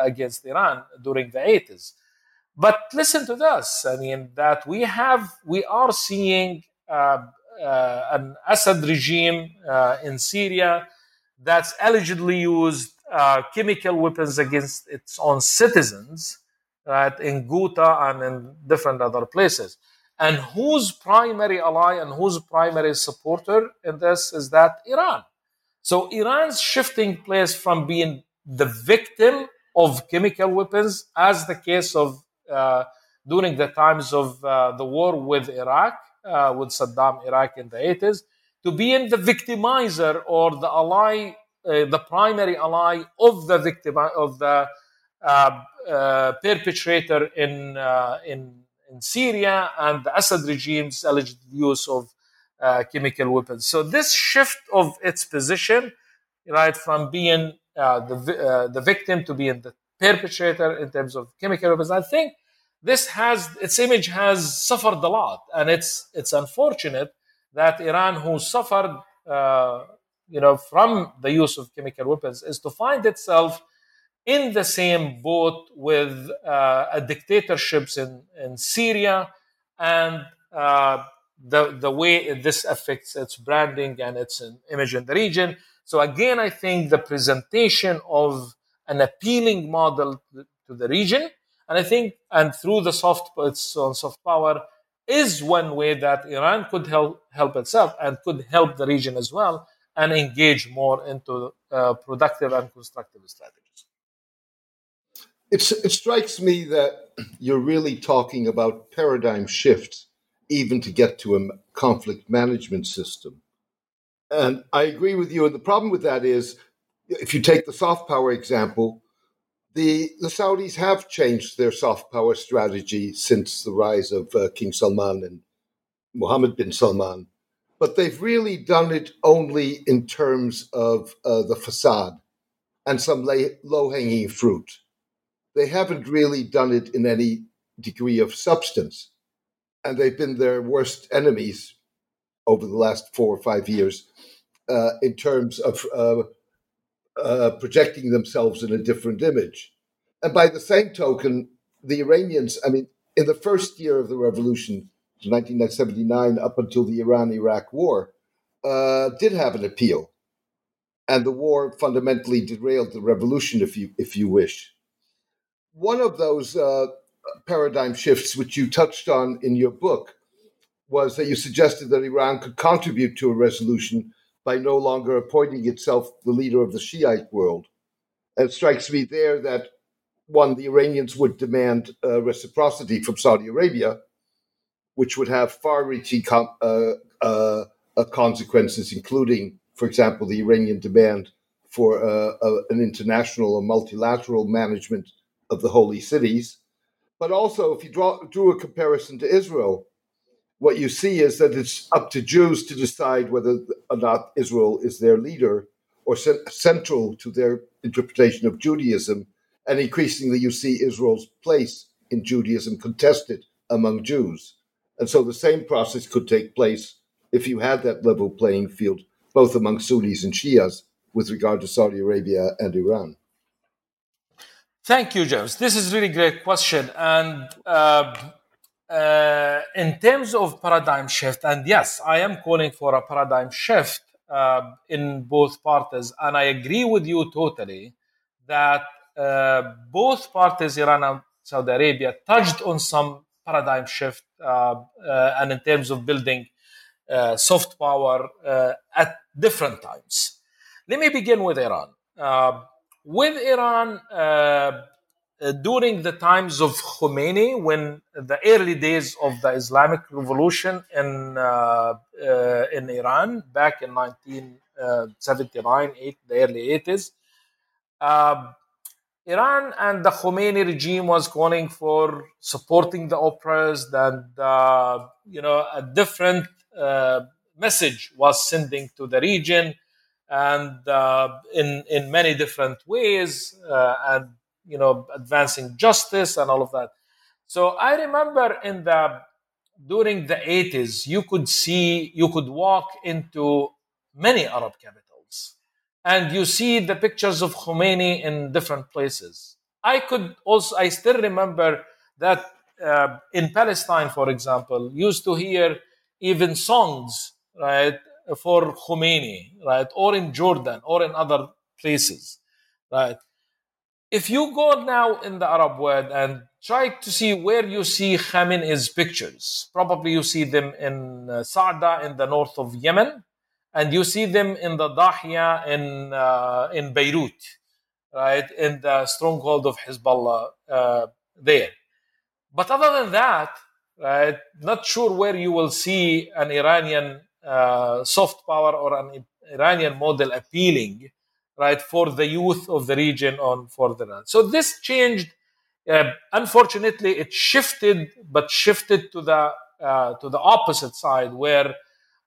against Iran during the 80s. But listen to this. I mean that we have we are seeing uh, uh, an Assad regime uh, in Syria that's allegedly used chemical weapons against its own citizens, right, in Ghouta and in different other places. And whose primary ally and whose primary supporter in this is that Iran. So Iran's shifting place from being the victim of chemical weapons, as the case of uh, during the times of uh, the war with Iraq, uh, with Saddam Iraq in the 80s, to being the victimizer or the ally, uh, the primary ally of the victim of the uh, uh, perpetrator in in in Syria and the Assad regime's alleged use of uh, chemical weapons. So this shift of its position, right, from being uh, the uh, the victim to being the perpetrator in terms of chemical weapons, I think this has its image has suffered a lot, and it's it's unfortunate that Iran, who suffered, uh, you know, from the use of chemical weapons, is to find itself in the same boat with uh, dictatorships in, in Syria and uh, the, the way this affects its branding and its image in the region. So, again, I think the presentation of an appealing model to the region, and I think, and through the soft, soft power, is one way that Iran could help, help itself and could help the region as well and engage more into uh, productive and constructive strategies. It's, it strikes me that you're really talking about paradigm shifts, even to get to a conflict management system. And I agree with you. And the problem with that is, if you take the soft power example, the, the Saudis have changed their soft power strategy since the rise of uh, King Salman and Mohammed bin Salman, but they've really done it only in terms of uh, the facade and some low hanging fruit. They haven't really done it in any degree of substance. And they've been their worst enemies over the last four or five years uh, in terms of uh, uh, projecting themselves in a different image. And by the same token, the Iranians, I mean, in the first year of the revolution, 1979, up until the Iran Iraq war, uh, did have an appeal. And the war fundamentally derailed the revolution, if you, if you wish. One of those uh, paradigm shifts, which you touched on in your book, was that you suggested that Iran could contribute to a resolution by no longer appointing itself the leader of the Shiite world. And it strikes me there that one, the Iranians would demand uh, reciprocity from Saudi Arabia, which would have far-reaching com- uh, uh, uh consequences, including, for example, the Iranian demand for uh, an international or multilateral management of the holy cities. But also, if you draw, drew a comparison to Israel, what you see is that it's up to Jews to decide whether or not Israel is their leader or central to their interpretation of Judaism. And increasingly, you see Israel's place in Judaism contested among Jews. And so the same process could take place if you had that level playing field, both among Sunnis and Shias, with regard to Saudi Arabia and Iran. Thank you, James. This is really great question. And uh, uh, in terms of paradigm shift, and yes, I am calling for a paradigm shift uh, in both parties, and I agree with you totally that uh, both parties, Iran and Saudi Arabia, touched on some paradigm shift, uh, uh, and in terms of building soft power at different times. Let me begin with Iran. With Iran, uh, during the times of Khomeini, when the early days of the Islamic Revolution in uh, uh, in Iran back in 1979, eight, the early 80s, um, Iran and the Khomeini regime was calling for supporting the oppressed, and uh, you know a different uh, message was sending to the region, and uh, in in many different ways, and you know advancing justice and all of that. So i remember in the during the 80s you could see you could walk into many arab capitals and you see the pictures of khomeini in different places. I could also i still remember that uh, in palestine for example used to hear even songs right for khomeini right? Or in jordan or in other places right? If you go now in the Arab world and try to see where you see Khamenei's pictures, probably you see them in uh, Sa'da in the north of Yemen, and you see them in the Dahiya in uh, in Beirut, right, in the stronghold of Hezbollah uh, there. But other than that, right, not sure where you will see an Iranian uh, soft power or an Iranian model appealing right, for the youth of the region on for the land. So this changed. Uh, unfortunately, it shifted, but shifted to the uh, to the opposite side, where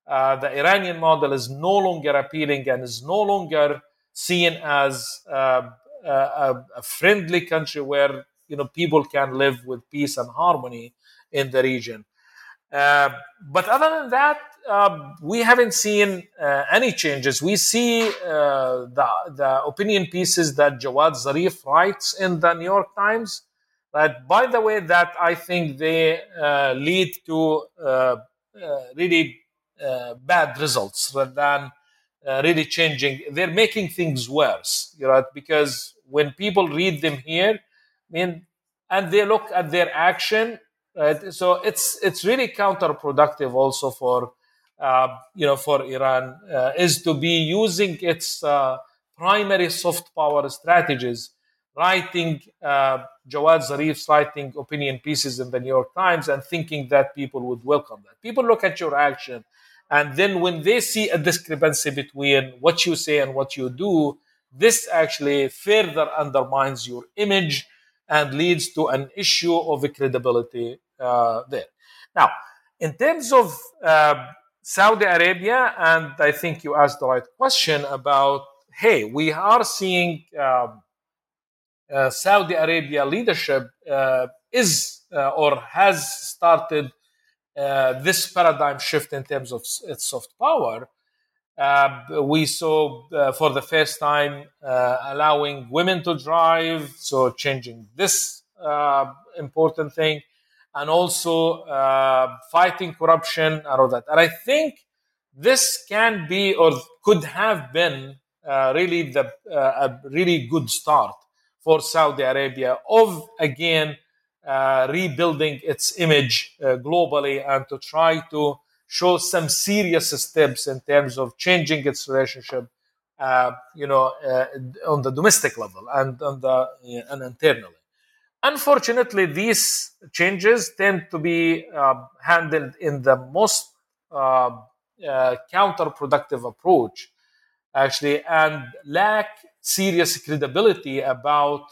uh, the Iranian model is no longer appealing and is no longer seen as uh, a, a friendly country where you know people can live with peace and harmony in the region. Uh, but other than that, uh, we haven't seen uh, any changes. We see uh, the, the opinion pieces that Jawad Zarif writes in the New York Times. But by the way, that I think they uh, lead to uh, really bad results rather than really changing. They're making things worse, you know, because when people read them here, I mean, and they look at their action, right? So it's it's really counterproductive also for you know, for Iran uh, is to be using its uh, primary soft power strategies, writing Jawad Zarif's writing opinion pieces in the New York Times and thinking that people would welcome that. People look at your action And then when they see a discrepancy between what you say and what you do, this actually further undermines your image and leads to an issue of credibility uh, there. Now, in terms of uh, Saudi Arabia, and I think you asked the right question about hey, we are seeing um, uh, Saudi Arabia leadership uh, is uh, or has started uh, this paradigm shift in terms of its soft power. Uh, we saw uh, for the first time allowing women to drive, so changing this important thing, and also fighting corruption and all that. And I think this can be or could have been really the a really good start for Saudi Arabia of again uh, rebuilding its image uh, globally and to try to show some serious steps in terms of changing its relationship, uh, you know, uh, on the domestic level and on the and internally. Unfortunately, these changes tend to be uh, handled in the most uh, counterproductive approach, actually, and lack serious credibility about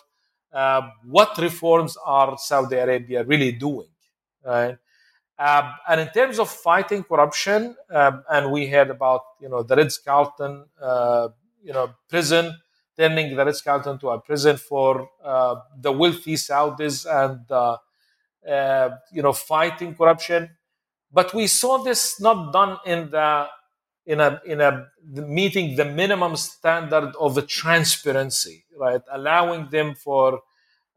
uh, what reforms are Saudi Arabia really doing? Right? Um, and in terms of fighting corruption, um, and we heard about you know the Ritz Carlton, uh, you know prison, turning the Ritz Carlton to a prison for uh, the wealthy Saudis and uh, uh, you know fighting corruption. But we saw this not done in the in a in a meeting the minimum standard of transparency, right? Allowing them for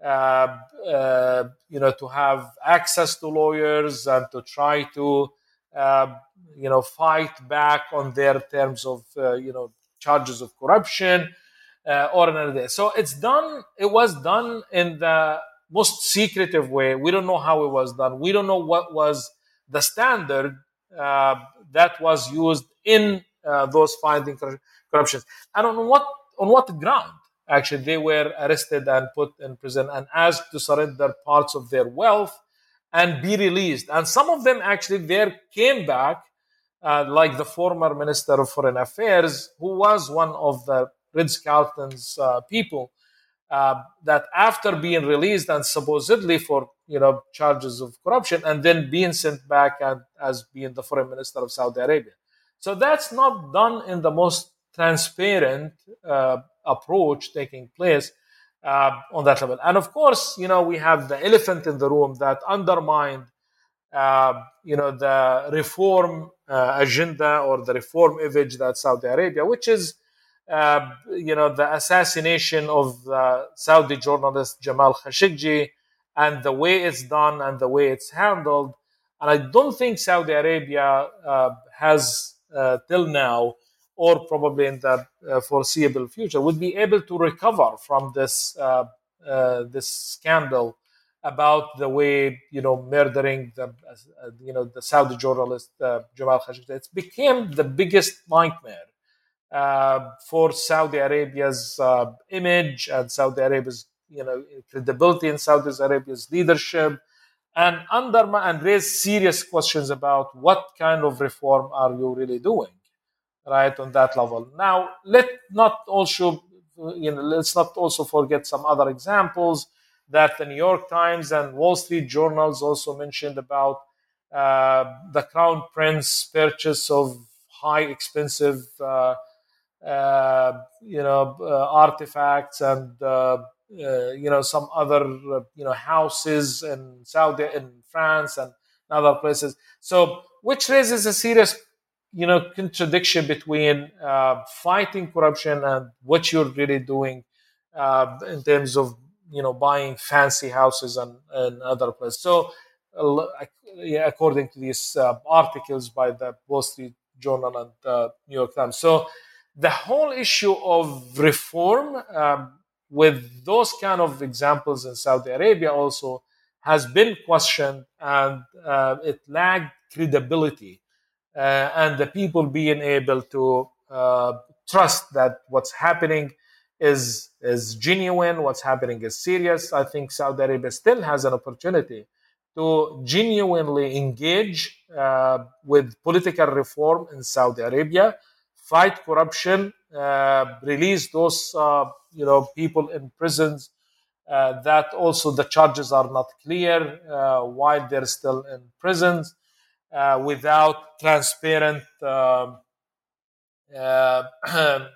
uh, uh, you know to have access to lawyers and to try to uh, you know fight back on their terms of you know charges of corruption uh, or another. So it's done. It was done in the most secretive way. We don't know how it was done. We don't know what was the standard uh, that was used in uh, those finding corruptions, and on what on what ground actually they were arrested and put in prison and asked to surrender parts of their wealth and be released. And some of them actually there came back, uh, like the former Minister of Foreign Affairs, who was one of the Ritz Carlton's uh, people. Uh, that after being released and supposedly for you know charges of corruption and then being sent back as being the foreign minister of Saudi Arabia. So that's not done in the most transparent uh, approach taking place uh, on that level. And of course, you know, we have the elephant in the room that undermined, uh, you know, the reform uh, agenda or the reform image that Saudi Arabia, which is, you know, the assassination of the Saudi journalist Jamal Khashoggi and the way it's done and the way it's handled. And I don't think Saudi Arabia uh, has, uh, till now, or probably in the uh, foreseeable future, would be able to recover from this uh, uh, this scandal about the way you know murdering the uh, you know the Saudi journalist uh, Jamal Khashoggi. It became the biggest nightmare uh, for Saudi Arabia's image and Saudi Arabia's you know credibility in Saudi Arabia's leadership. And undermine and raise serious questions about what kind of reform are you really doing? right on that level now let not also you know let's not also forget some other examples that the new york times and wall street journals also mentioned about uh, the crown prince purchase of high expensive uh, uh, you know uh, artifacts and uh, uh, you know some other you know houses in saudi in france and other places so which raises a serious you know contradiction between uh, fighting corruption and what you're really doing uh, in terms of you know buying fancy houses and, and other places. So, uh, according to these uh, articles by the Wall Street Journal and uh, New York Times, so the whole issue of reform um, with those kind of examples in Saudi Arabia also has been questioned and uh, it lacked credibility uh, and the people being able to uh, trust that what's happening is is genuine, what's happening is serious. I think Saudi Arabia still has an opportunity to genuinely engage uh, with political reform in Saudi Arabia, fight corruption, uh, release those uh, you know people in prisons uh, that also the charges are not clear while they're still in prisons without transparent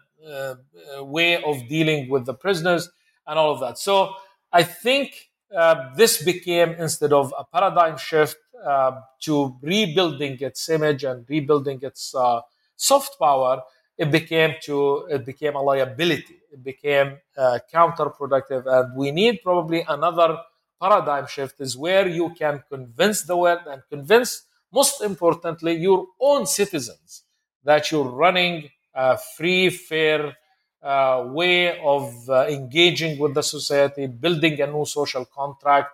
way of dealing with the prisoners and all of that. So I think uh, this became instead of a paradigm shift uh, to rebuilding its image and rebuilding its uh, soft power it became to it became a liability. It became uh, counterproductive. And we need probably another paradigm shift is where you can convince the world and convince most importantly your own citizens that you're running a free fair uh, way of uh, engaging with the society, building a new social contract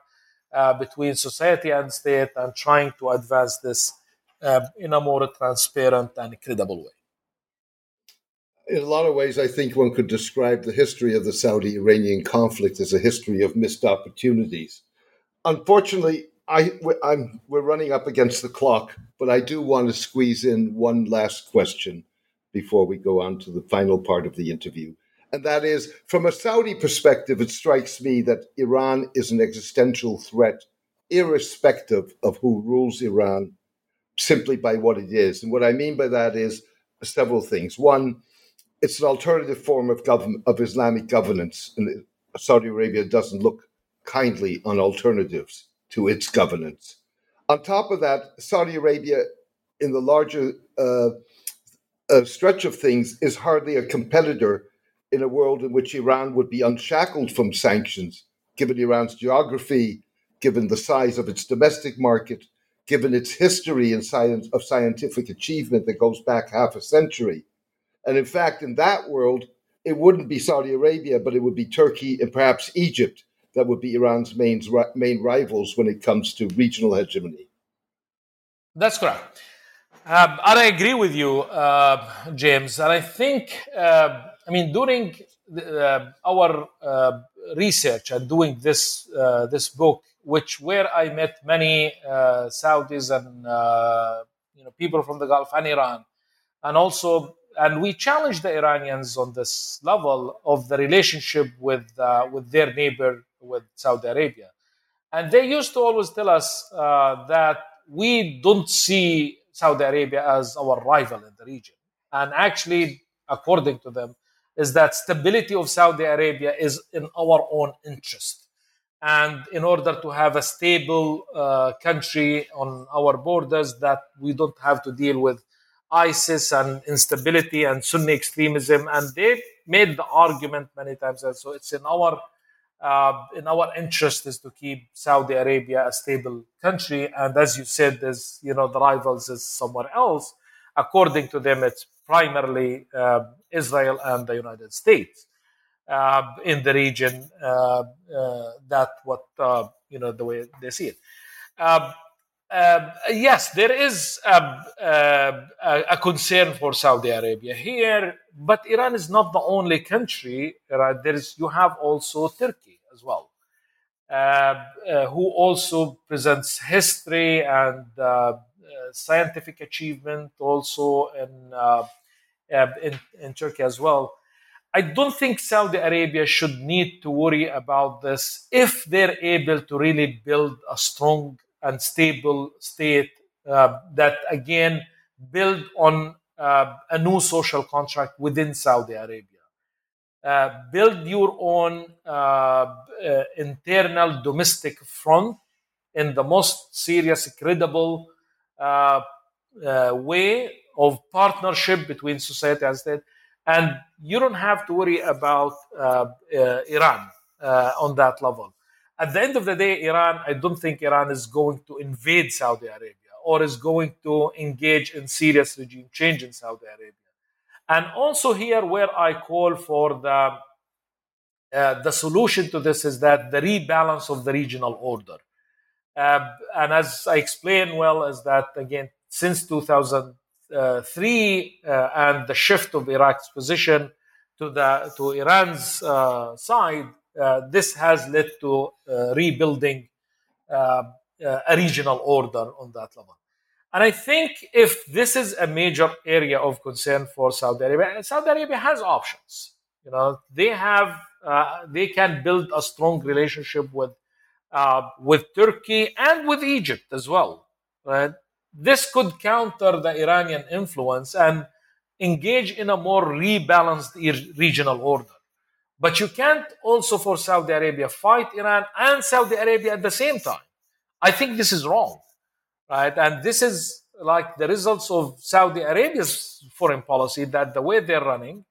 uh, between society and state, and trying to advance this uh, in a more transparent and credible way. In a lot of ways, I think one could describe the history of the Saudi Iranian conflict as a history of missed opportunities. Unfortunately, I, I'm, we're running up against the clock, but I do want to squeeze in one last question before we go on to the final part of the interview. And that is from a Saudi perspective, it strikes me that Iran is an existential threat, irrespective of who rules Iran, simply by what it is. And what I mean by that is several things. One, it's an alternative form of government of Islamic governance, and Saudi Arabia doesn't look kindly on alternatives to its governance. On top of that, Saudi Arabia, in the larger uh, uh, stretch of things, is hardly a competitor in a world in which Iran would be unshackled from sanctions, given Iran's geography, given the size of its domestic market, given its history in science of scientific achievement that goes back half a century. And in fact, in that world, it wouldn't be Saudi Arabia, but it would be Turkey and perhaps Egypt that would be Iran's main, main rivals when it comes to regional hegemony. That's correct. Um, and I agree with you, uh, James. And I think, uh, I mean, during the, uh, our uh, research and doing this uh, this book, which where I met many uh, Saudis and uh, you know people from the Gulf and Iran, and also and we challenged the Iranians on this level of the relationship with uh, with their neighbor with Saudi Arabia, and they used to always tell us uh, that we don't see Saudi Arabia as our rival in the region. And actually, according to them, is that stability of Saudi Arabia is in our own interest. And in order to have a stable uh, country on our borders, that we don't have to deal with ISIS and instability and Sunni extremism. And they made the argument many times. And so it's in our uh, in our interest is to keep Saudi Arabia a stable country. And as you said, there's you know the rivals is somewhere else. According to them, it's primarily uh, Israel and the United States in the region. Uh, uh, that what uh, you know the way they see it. Um, um, yes, there is a, a, a, concern for Saudi Arabia here, but Iran is not the only country. There is you have also Turkey as well, uh, uh, who also presents history and uh, scientific achievement also in, in, in Turkey as well. I don't think Saudi Arabia should need to worry about this if they're able to really build a strong and stable state uh, that again build on uh, a new social contract within Saudi Arabia. Uh, build your own uh, uh, internal domestic front in the most serious, credible uh, way of partnership between society and state. And you don't have to worry about Iran on that level. At the end of the day, Iran, I don't think Iran is going to invade Saudi Arabia or is going to engage in serious regime change in Saudi Arabia. And also here, where I call for the uh, the solution to this is that the rebalance of the regional order. Uh, and as I explained well, is that again since 2003 uh, and the shift of Iraq's position to the to Iran's uh, side, uh, this has led to uh, rebuilding uh, a regional order on that level. And I think if this is a major area of concern for Saudi Arabia, Saudi Arabia has options. You know, they have uh, they can build a strong relationship with uh, with Turkey and with Egypt as well. Right? This could counter the Iranian influence and engage in a more rebalanced regional order. But you can't also, for Saudi Arabia, fight Iran and Saudi Arabia at the same time. I think this is wrong, right? And this is like the results of Saudi Arabia's foreign policy that the way they're running.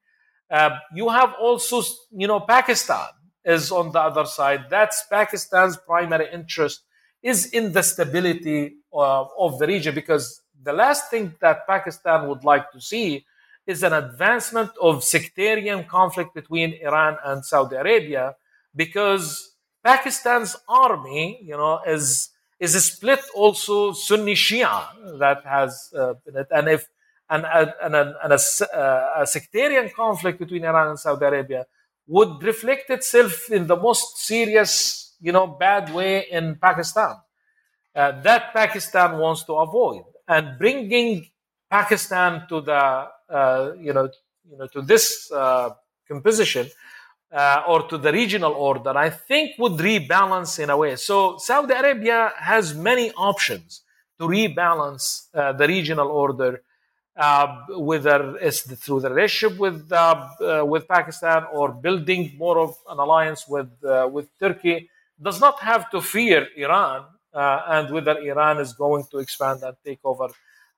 Uh, you have also, you know, Pakistan is on the other side. That's Pakistan's primary interest is in the stability uh, of the region because the last thing that Pakistan would like to see is an advancement of sectarian conflict between Iran and Saudi Arabia because Pakistan's army, you know, is is split also Sunni Shia that has uh, and if and, and, and a, uh, a, sectarian conflict between Iran and Saudi Arabia would reflect itself in the most serious, you know, bad way in Pakistan. Uh, that Pakistan wants to avoid, and bringing Pakistan to the uh, you know, you know, to this uh, composition uh, or to the regional order, I think would rebalance in a way. So Saudi Arabia has many options to rebalance the regional order. Uh, whether it's through the relationship with uh, uh, with Pakistan or building more of an alliance with with Turkey, does not have to fear Iran uh, and whether Iran is going to expand and take over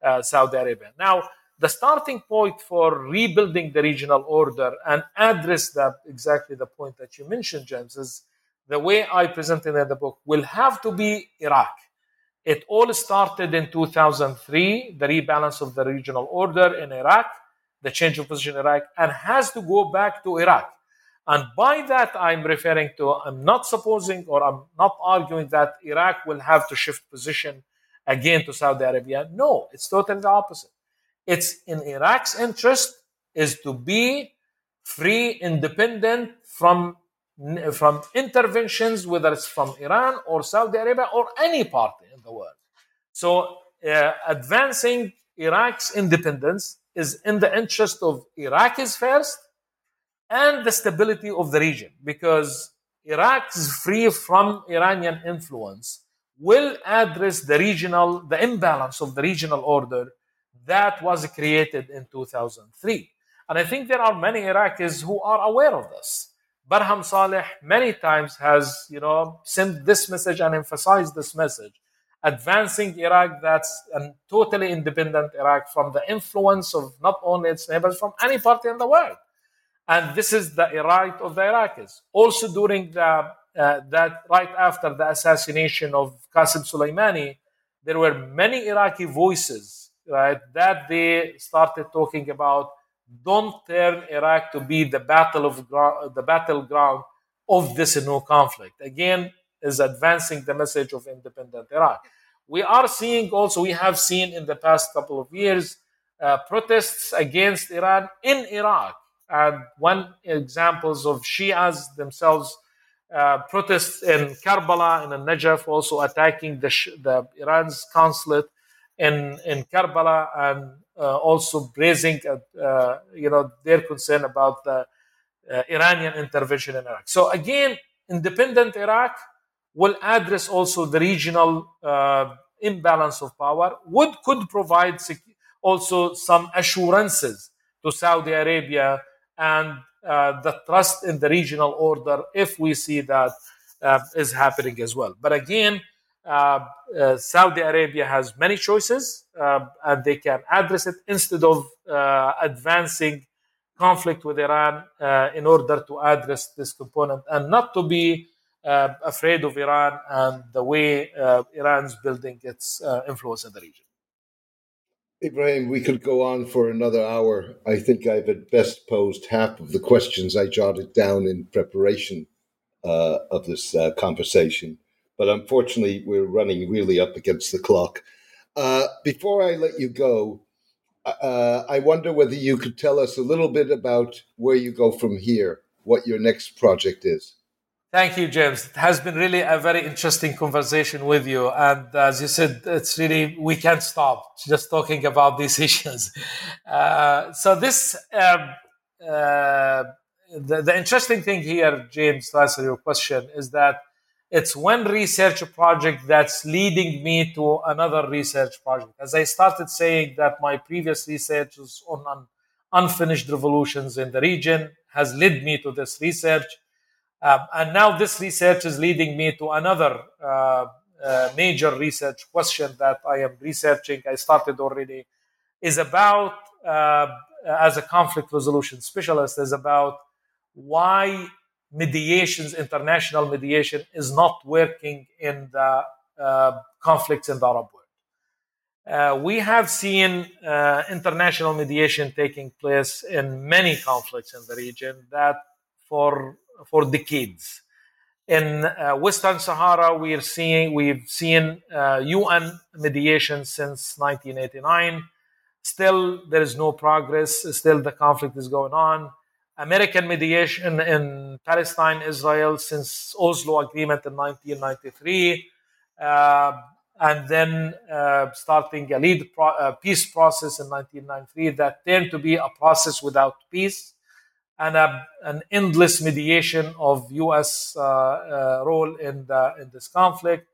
uh, Saudi Arabia. Now, the starting point for rebuilding the regional order and address that exactly the point that you mentioned, James, is the way I presented in the book will have to be Iraq. It all started in 2003, the rebalance of the regional order in Iraq, the change of position in Iraq, and has to go back to Iraq. And by that, I'm referring to, I'm not supposing or I'm not arguing that Iraq will have to shift position again to Saudi Arabia. No, it's totally the opposite. It's in Iraq's interest is to be free, independent from from interventions, whether it's from Iran or Saudi Arabia or any party in the world. So, uh, advancing Iraq's independence is in the interest of Iraqis first and the stability of the region because Iraq is free from Iranian influence will address the regional, the imbalance of the regional order that was created in 2003. And I think there are many Iraqis who are aware of this. Barham Saleh many times has, you know, sent this message and emphasized this message, advancing Iraq that's a totally independent Iraq from the influence of not only its neighbors, from any party in the world. And this is the right of the Iraqis. Also during the, uh, that right after the assassination of Qasem Soleimani, there were many Iraqi voices right, that they started talking about don't turn Iraq to be the battle of the battleground of this new conflict. Again, is advancing the message of independent Iraq. We are seeing also, we have seen in the past couple of years, uh, protests against Iran in Iraq. And one examples of Shias themselves uh, protests in Karbala and in Najaf, also attacking the, the Iran's consulate in in Karbala and uh, also raising uh, uh, you know their concern about the uh, Iranian intervention in Iraq. So again, independent Iraq will address also the regional uh, imbalance of power. Would could provide also some assurances to Saudi Arabia and uh, the trust in the regional order if we see that is happening as well. But again uh, uh, Saudi Arabia has many choices uh, and they can address it instead of advancing conflict with Iran in order to address this component and not to be afraid of Iran and the way Iran's building its influence in the region. Ibrahim, we could go on for another hour. I think I've at best posed half of the questions I jotted down in preparation uh, of this uh, conversation but unfortunately, we're running really up against the clock. Uh, before I let you go, uh, I wonder whether you could tell us a little bit about where you go from here, what your next project is. Thank you, James. It has been really a very interesting conversation with you. And as you said, it's really, we can't stop just talking about these issues. Uh, so, this, um, uh, the, the interesting thing here, James, to answer your question, is that it's one research project that's leading me to another research project. As I started saying that my previous research was on unfinished revolutions in the region has led me to this research um, and now this research is leading me to another uh, uh, major research question that I am researching. I started already. Is about uh, as a conflict resolution specialist is about why mediations, international mediation, is not working in the uh, conflicts in the Arab world. Uh, we have seen uh, international mediation taking place in many conflicts in the region that for for decades. In uh, Western Sahara, we are seeing we've seen uh, UN mediation since 1989. Still, there is no progress. Still, the conflict is going on. American mediation in Palestine, Israel, since Oslo Agreement in 1993, uh, and then uh, starting a lead pro- uh, peace process in 1993 that turned to be a process without peace and a, an endless mediation of U.S. Uh, uh, role in the, in this conflict.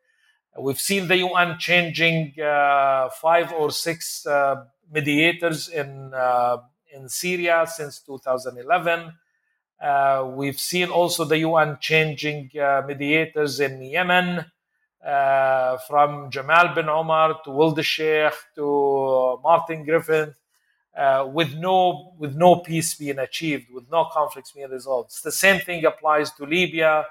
We've seen the UN changing uh, five or six uh, mediators in uh, in Syria since 2011. Uh, we've seen also the UN changing mediators in Yemen from Jamal Benomar to Ould Cheikh to Martin Griffith uh, with no with no peace being achieved, with no conflicts being resolved. The same thing applies to Libya,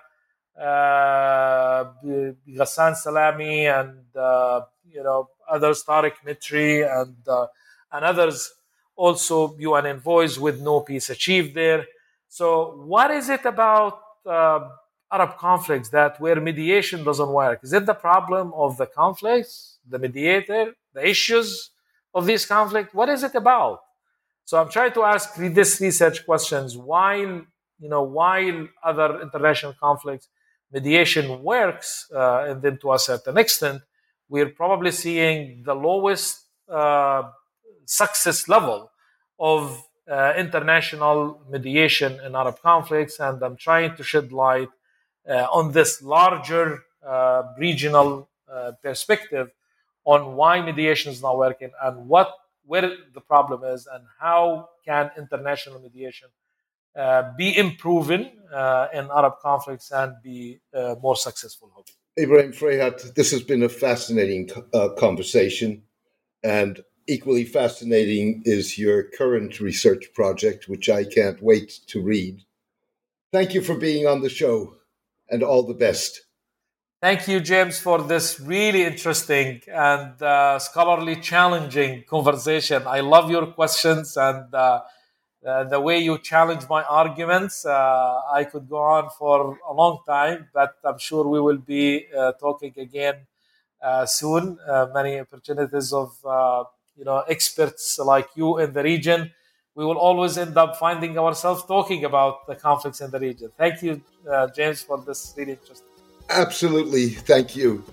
uh, Ghassan Salamé, and uh, you know others, Tariq Mitri, and uh, and others also UN envoys with no peace achieved there. So, what is it about uh, Arab conflicts that where mediation doesn't work? Is it the problem of the conflicts, the mediator, the issues? Of this conflict? What is it about? So I'm trying to ask these research questions while you know while other international conflicts mediation works, uh, and then to a certain extent, we're probably seeing the lowest uh, success level of uh, international mediation in Arab conflicts, and I'm trying to shed light uh, on this larger uh, regional uh, perspective on why mediation is not working and what where the problem is and how can international mediation uh, be improving uh, in Arab conflicts and be uh, more successful. Hopefully. Ibrahim Fraihat, this has been a fascinating uh, conversation, and equally fascinating is your current research project, which I can't wait to read. Thank you for being on the show, and all the best. Thank you, James, for this really interesting and uh, scholarly challenging conversation. I love your questions and uh, uh, the way you challenge my arguments. Uh, I could go on for a long time, but I'm sure we will be uh, talking again uh, soon. many opportunities of you know experts like you in the region. We will always end up finding ourselves talking about the conflicts in the region. Thank you, James, for this really interesting. Absolutely. Thank you.